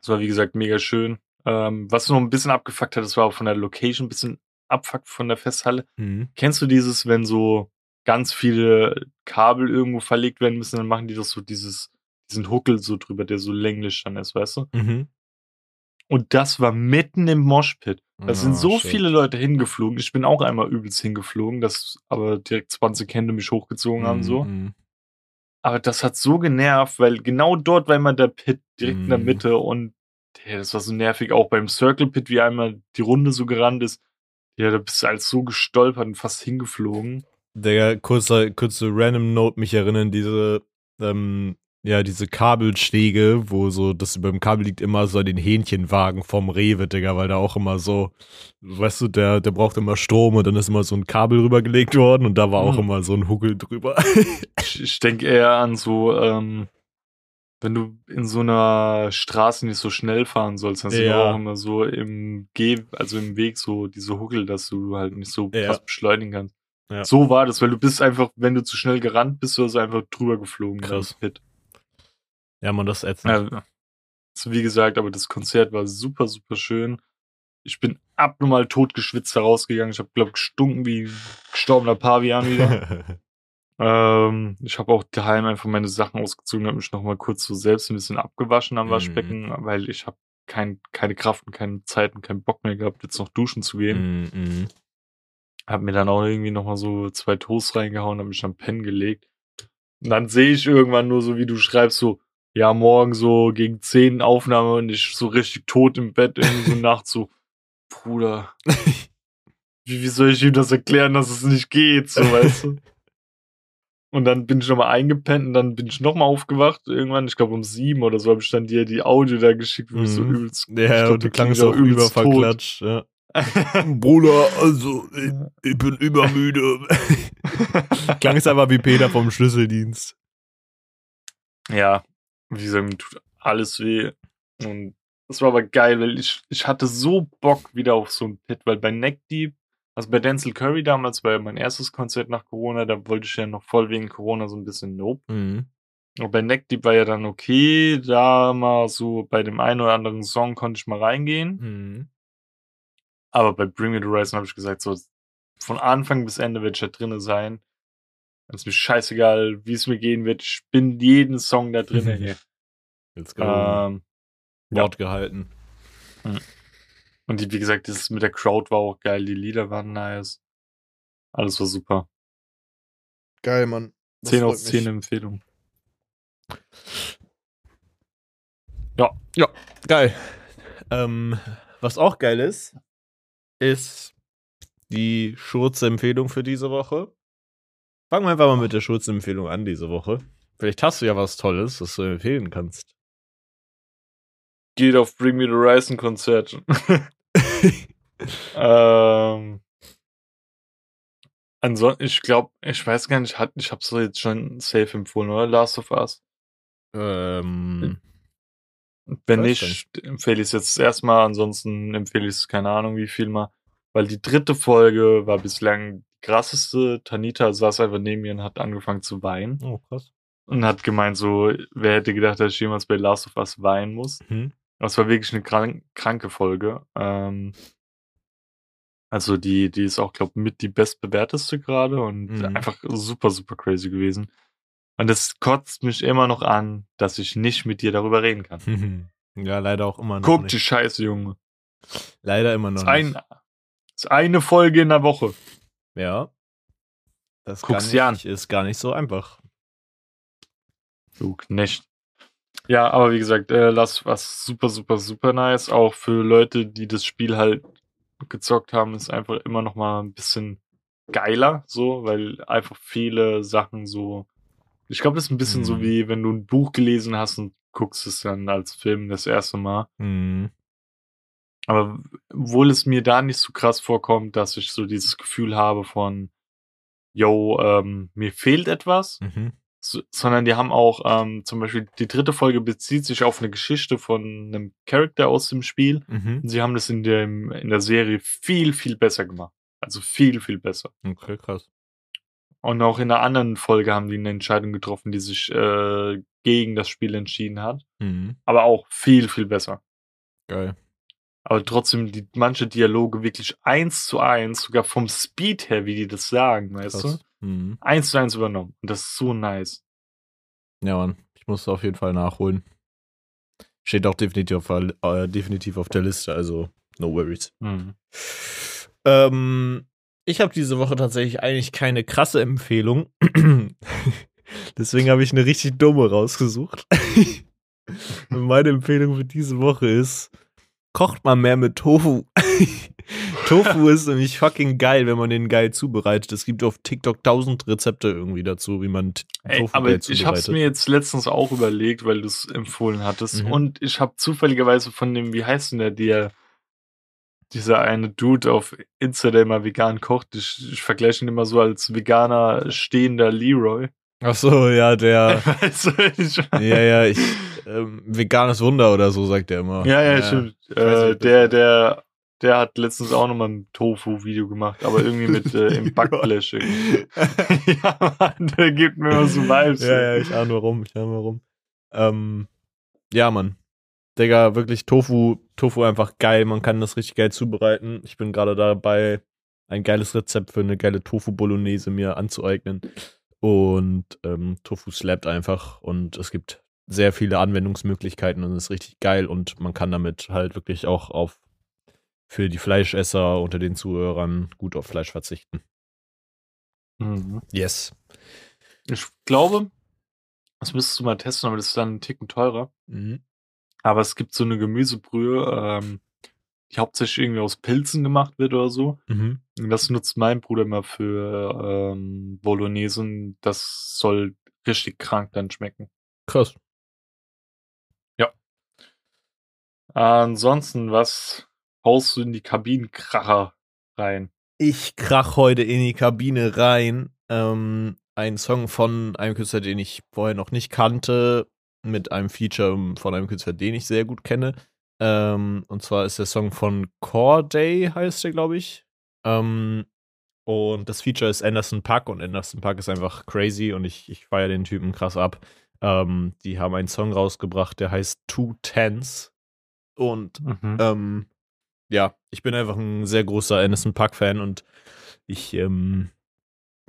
Das war wie gesagt mega schön. Ähm, was noch ein bisschen abgefuckt hat, das war auch von der Location ein bisschen abfuckt von der Festhalle. Mhm. Kennst du dieses, wenn so ganz viele Kabel irgendwo verlegt werden müssen, dann machen die das so dieses, diesen Huckel so drüber, der so länglich dann ist, weißt du? Mhm. Und das war mitten im Moshpit. Da sind Ah, so shit. viele Leute hingeflogen. Ich bin auch einmal übelst hingeflogen, dass aber direkt 20 Hände mich hochgezogen haben, so. Mhm. Aber das hat so genervt, weil genau dort war immer der Pit, direkt in der Mhm. Mitte und ja, das war so nervig, auch beim Circle Pit, wie einmal die Runde so gerannt ist. Ja, da bist du als so gestolpert und fast hingeflogen. Der kurze, kurze Random Note mich erinnern, diese, ähm, ja, diese Kabelstege, wo so das über dem Kabel liegt, immer so an den Hähnchenwagen vom Rewe, Digga, weil da auch immer so, weißt du, der, der braucht immer Strom und dann ist immer so ein Kabel rübergelegt worden und da war auch Mhm. immer so ein Huckel drüber. Ich, ich denke eher an so, ähm, wenn du in so einer Straße nicht so schnell fahren sollst, dann sind Ja. auch immer so im Geh, also im Weg so diese Huckel, dass du halt nicht so Ja. krass beschleunigen kannst. Ja. So war das, weil du bist einfach, wenn du zu schnell gerannt bist, du hast einfach drüber geflogen. Krass. Pit. Ja, man, das ätzend. Ja, so wie gesagt, aber das Konzert war super, super schön. Ich bin abnormal totgeschwitzt herausgegangen. Ich habe, glaube gestunken wie gestorbener Pavian wieder. ähm, ich habe auch daheim einfach meine Sachen ausgezogen, habe mich nochmal kurz so selbst ein bisschen abgewaschen am Mhm. Waschbecken, weil ich habe kein, keine Kraft und keine Zeit und keinen Bock mehr gehabt, jetzt noch duschen zu gehen. Mhm, mhm. Hab mir dann auch irgendwie nochmal so zwei Toast reingehauen, hab mich am Pen gelegt. Und dann sehe ich irgendwann nur so, wie du schreibst, so, ja, morgen so gegen 10 Aufnahme und ich so richtig tot im Bett, irgendwie so nachts so, Bruder, wie, wie soll ich ihm das erklären, dass es nicht geht, so, weißt du? Und dann bin ich nochmal eingepennt und dann bin ich nochmal aufgewacht, irgendwann, ich glaube um sieben oder so, habe ich dann dir die Audio da geschickt, wo ich so Mhm. übelst. Ja, glaub, und du klangst auch überverklatscht. Ja. Bruder, also, ich, ich bin übermüde. Klang es aber wie Peter vom Schlüsseldienst. Ja, wie gesagt, mir tut alles weh. Und das war aber geil, weil ich, ich hatte so Bock wieder auf so ein Pit, weil bei Neck Deep, also bei Denzel Curry damals, war ja mein erstes Konzert nach Corona, da wollte ich ja noch voll wegen Corona so ein bisschen Nope. Mhm. Und bei Neck Deep war ja dann okay, da mal so bei dem einen oder anderen Song konnte ich mal reingehen. Mhm. Aber bei Bring Me the Horizon habe ich gesagt, so von Anfang bis Ende werde ich da drinne sein. Es ist mir scheißegal, wie es mir gehen wird. Ich bin jeden Song da drinne. hier. Let's go. ähm, Wort gehalten. Und die, wie gesagt, das mit der Crowd war auch geil, die Lieder waren nice. Alles war super. Geil, Mann. 10 aus 10 Empfehlung. Geil. Ähm, was auch geil ist, ist die Schurzempfehlung für diese Woche. Fangen wir einfach mal mit der Schurzempfehlung an diese Woche. Vielleicht hast du ja was Tolles, was du empfehlen kannst. Geht auf Bring Me the Horizon Konzert. ähm, ansonsten, ich glaube, ich weiß gar nicht, ich habe es jetzt schon safe empfohlen, oder? Last of Us. ähm, Wenn nicht, empfehle ich es jetzt erstmal, ansonsten empfehle ich es keine Ahnung wie viel mal. Weil die dritte Folge war bislang krasseste. Tanita saß einfach neben mir und hat angefangen zu weinen. oh, krass. Und hat gemeint so, wer hätte gedacht, dass ich jemals bei Last of Us weinen muss. Mhm. Das war wirklich eine krank, kranke Folge. Ähm, also die, die ist auch, glaube ich, mit die bestbewerteste gerade und Mhm. einfach super, super crazy gewesen. Und es kotzt mich immer noch an, dass ich nicht mit dir darüber reden kann. ja, leider auch immer noch Guck nicht. die Scheiße, Junge. Leider immer noch Das ein, das ist eine Folge in der Woche. Ja. Das Guck's gar nicht, ist gar nicht so einfach. Du Knecht. Ja, aber wie gesagt, äh, Last was super, super, super nice. Auch für Leute, die das Spiel halt gezockt haben, ist einfach immer noch mal ein bisschen geiler, so, weil einfach viele Sachen so. Ich glaube, das ist ein bisschen so Mhm. wie wenn du ein Buch gelesen hast und guckst es dann als Film das erste Mal. Mhm. Aber obwohl es mir da nicht so krass vorkommt, dass ich so dieses Gefühl habe von, yo, ähm, mir fehlt etwas, Mhm. so, sondern die haben auch ähm, zum Beispiel die dritte Folge bezieht sich auf eine Geschichte von einem Charakter aus dem Spiel. Mhm. Und sie haben das in, dem, in der Serie viel, viel besser gemacht. Also viel, viel besser. Okay, krass. Und auch in einer anderen Folge haben die eine Entscheidung getroffen, die sich äh, gegen das Spiel entschieden hat. Mhm. Aber auch viel, viel besser. Geil. Aber trotzdem die manche Dialoge wirklich eins zu eins, sogar vom Speed her, wie die das sagen, weißt Krass. du? Mhm. Eins zu eins übernommen. Und das ist so nice. Ja, Mann. Ich muss auf jeden Fall nachholen. Steht auch definitiv auf, äh, definitiv auf der Liste, also no worries. Mhm. Ähm, ich habe diese Woche tatsächlich eigentlich keine krasse Empfehlung. Deswegen habe ich eine richtig dumme rausgesucht. Meine Empfehlung für diese Woche ist, kocht mal mehr mit Tofu. Tofu ist nämlich fucking geil, wenn man den geil zubereitet. Es gibt auf TikTok tausend Rezepte irgendwie dazu, wie man Ey, Tofu aber geil ich hab's zubereitet. mir jetzt letztens auch überlegt, weil du es empfohlen hattest. Mhm. Und ich habe zufälligerweise von dem, wie heißt denn der, der, dieser eine Dude auf Insta, der immer vegan kocht. Ich, ich vergleiche ihn immer so als veganer stehender Leroy. Ach so, ja, der, ja, ja, ich, ähm, veganes Wunder oder so, sagt er immer. ja, ja, stimmt. weiß Äh, der, der, der hat letztens auch nochmal ein Tofu-Video gemacht, aber irgendwie mit äh, im Backblech. irgendwie. ja, Mann, der gibt mir immer so Vibes. Ja, ja, ich ahne warum, ich ahne warum. Ähm, ja, Mann. Digga, wirklich Tofu, Tofu einfach geil. Man kann das richtig geil zubereiten. Ich bin gerade dabei, ein geiles Rezept für eine geile Tofu-Bolognese mir anzueignen. Und ähm, Tofu slappt einfach und es gibt sehr viele Anwendungsmöglichkeiten und es ist richtig geil und man kann damit halt wirklich auch auf für die Fleischesser unter den Zuhörern gut auf Fleisch verzichten. Mhm. Yes. Ich glaube, das müsstest du mal testen, aber das ist dann einen Ticken teurer. Mhm. Aber es gibt so eine Gemüsebrühe, ähm, die hauptsächlich irgendwie aus Pilzen gemacht wird oder so. Mhm. Das nutzt mein Bruder immer für ähm, Bolognese und das soll richtig krank dann schmecken. Krass. ansonsten, was haust du in die Kabinenkracher rein? Ich krach heute in die Kabine rein. Ähm, ein Song von einem Künstler, den ich vorher noch nicht kannte, mit einem Feature von einem Künstler, den ich sehr gut kenne. Ähm, und zwar ist der Song von Corday, heißt der, glaube ich. Ähm, und das Feature ist Anderson Pack und Anderson Pack ist einfach crazy und ich, ich feiere den Typen krass ab. Ähm, die haben einen Song rausgebracht, der heißt Two Tens. Und Mhm. ähm, ja, ich bin einfach ein sehr großer Anderson Pack-Fan und ich, ähm,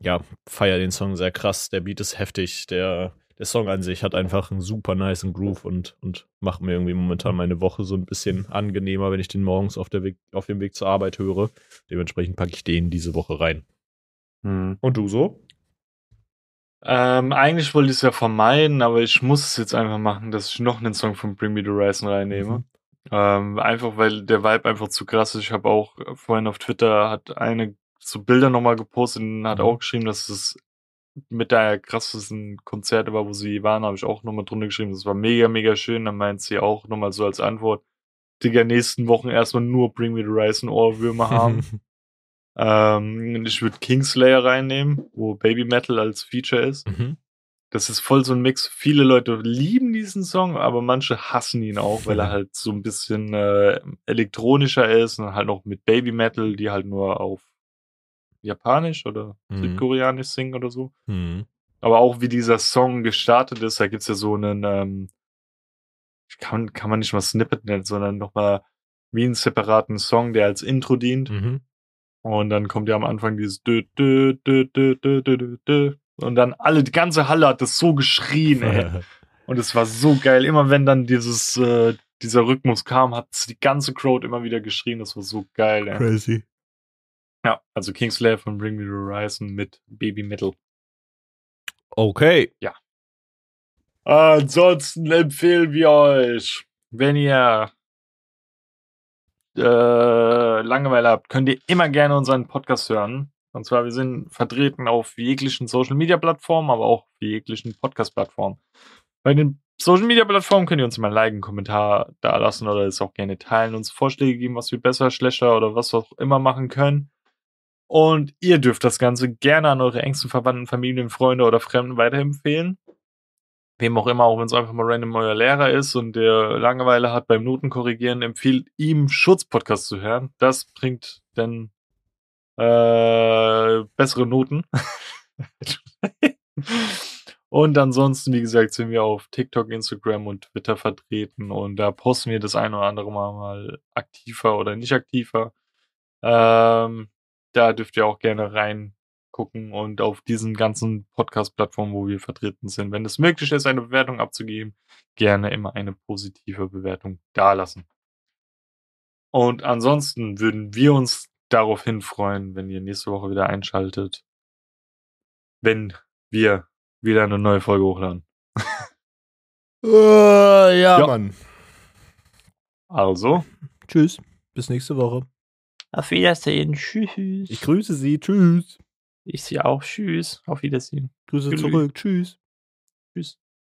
ja, feiere den Song sehr krass. Der Beat ist heftig. Der, der Song an sich hat einfach einen super nice Groove und, und macht mir irgendwie momentan meine Woche so ein bisschen angenehmer, wenn ich den morgens auf, der Weg, auf dem Weg zur Arbeit höre. Dementsprechend packe ich den diese Woche rein. Mhm. Und du so? Ähm, eigentlich wollte ich es ja vermeiden, aber ich muss es jetzt einfach machen, dass ich noch einen Song von Bring Me the Horizon reinnehme. Mhm. Ähm, einfach weil der Vibe einfach zu krass ist. Ich habe auch vorhin auf Twitter hat eine so Bilder nochmal gepostet und hat Mhm. auch geschrieben, dass es mit der krassesten Konzerte war, wo sie waren, habe ich auch nochmal drunter geschrieben. Das war mega, mega schön. Dann meint sie auch nochmal so als Antwort, Digga, nächsten Wochen erstmal nur Bring Me the Horizon Ohrwürmer haben. ähm, und ich würde Kingslayer reinnehmen, wo Baby Metal als Feature ist. mhm. Das ist voll so ein Mix. Viele Leute lieben diesen Song, aber manche hassen ihn auch, weil er halt so ein bisschen äh, elektronischer ist und halt noch mit Baby Metal, die halt nur auf Japanisch oder Mhm. Südkoreanisch singen oder so. Mhm. Aber auch wie dieser Song gestartet ist, da gibt's ja so einen, ähm, kann, kann man nicht mal Snippet nennen, sondern nochmal wie einen separaten Song, der als Intro dient. Mhm. Und dann kommt ja am Anfang dieses dö, dö, dö, dö, dö, dö, dö, dö. Und dann alle, die ganze Halle hat das so geschrien, ey. Und es war so geil. Immer wenn dann dieses, äh, dieser Rhythmus kam, hat die ganze Crowd immer wieder geschrien. Das war so geil, ey. Crazy. Ja, also Kingslayer von Bring Me the Horizon mit Baby Metal. Okay. Ansonsten empfehlen wir euch, wenn ihr äh, Langeweile habt, könnt ihr immer gerne unseren Podcast hören. Und zwar, wir sind vertreten auf jeglichen Social Media Plattformen, aber auch auf jeglichen Podcast Plattformen. Bei den Social Media Plattformen könnt ihr uns immer einen Like, einen Kommentar da lassen oder es auch gerne teilen, uns Vorschläge geben, was wir besser, schlechter oder was auch immer machen können. Und ihr dürft das Ganze gerne an eure engsten Verwandten, Familien, Freunde oder Fremden weiterempfehlen. Wem auch immer, auch wenn es einfach mal random euer Lehrer ist und der Langeweile hat beim Notenkorrigieren, empfiehlt ihm Schutzpodcast zu hören. Das bringt dann äh, bessere Noten. und ansonsten, wie gesagt, sind wir auf TikTok, Instagram und Twitter vertreten und da posten wir das ein oder andere Mal, mal aktiver oder nicht aktiver. Ähm, da dürft ihr auch gerne reingucken und auf diesen ganzen Podcast-Plattformen, wo wir vertreten sind, wenn es möglich ist, eine Bewertung abzugeben, gerne immer eine positive Bewertung dalassen. Und ansonsten würden wir uns daraufhin freuen, wenn ihr nächste Woche wieder einschaltet, wenn wir wieder eine neue Folge hochladen. Äh, ja, Ja. Mann. Also, Tschüss. Bis nächste Woche. Auf Wiedersehen. Tschüss. Ich grüße Sie. Tschüss. Ich sehe auch Tschüss. Auf Wiedersehen. Grüße Tschüss. zurück. Tschüss. Tschüss.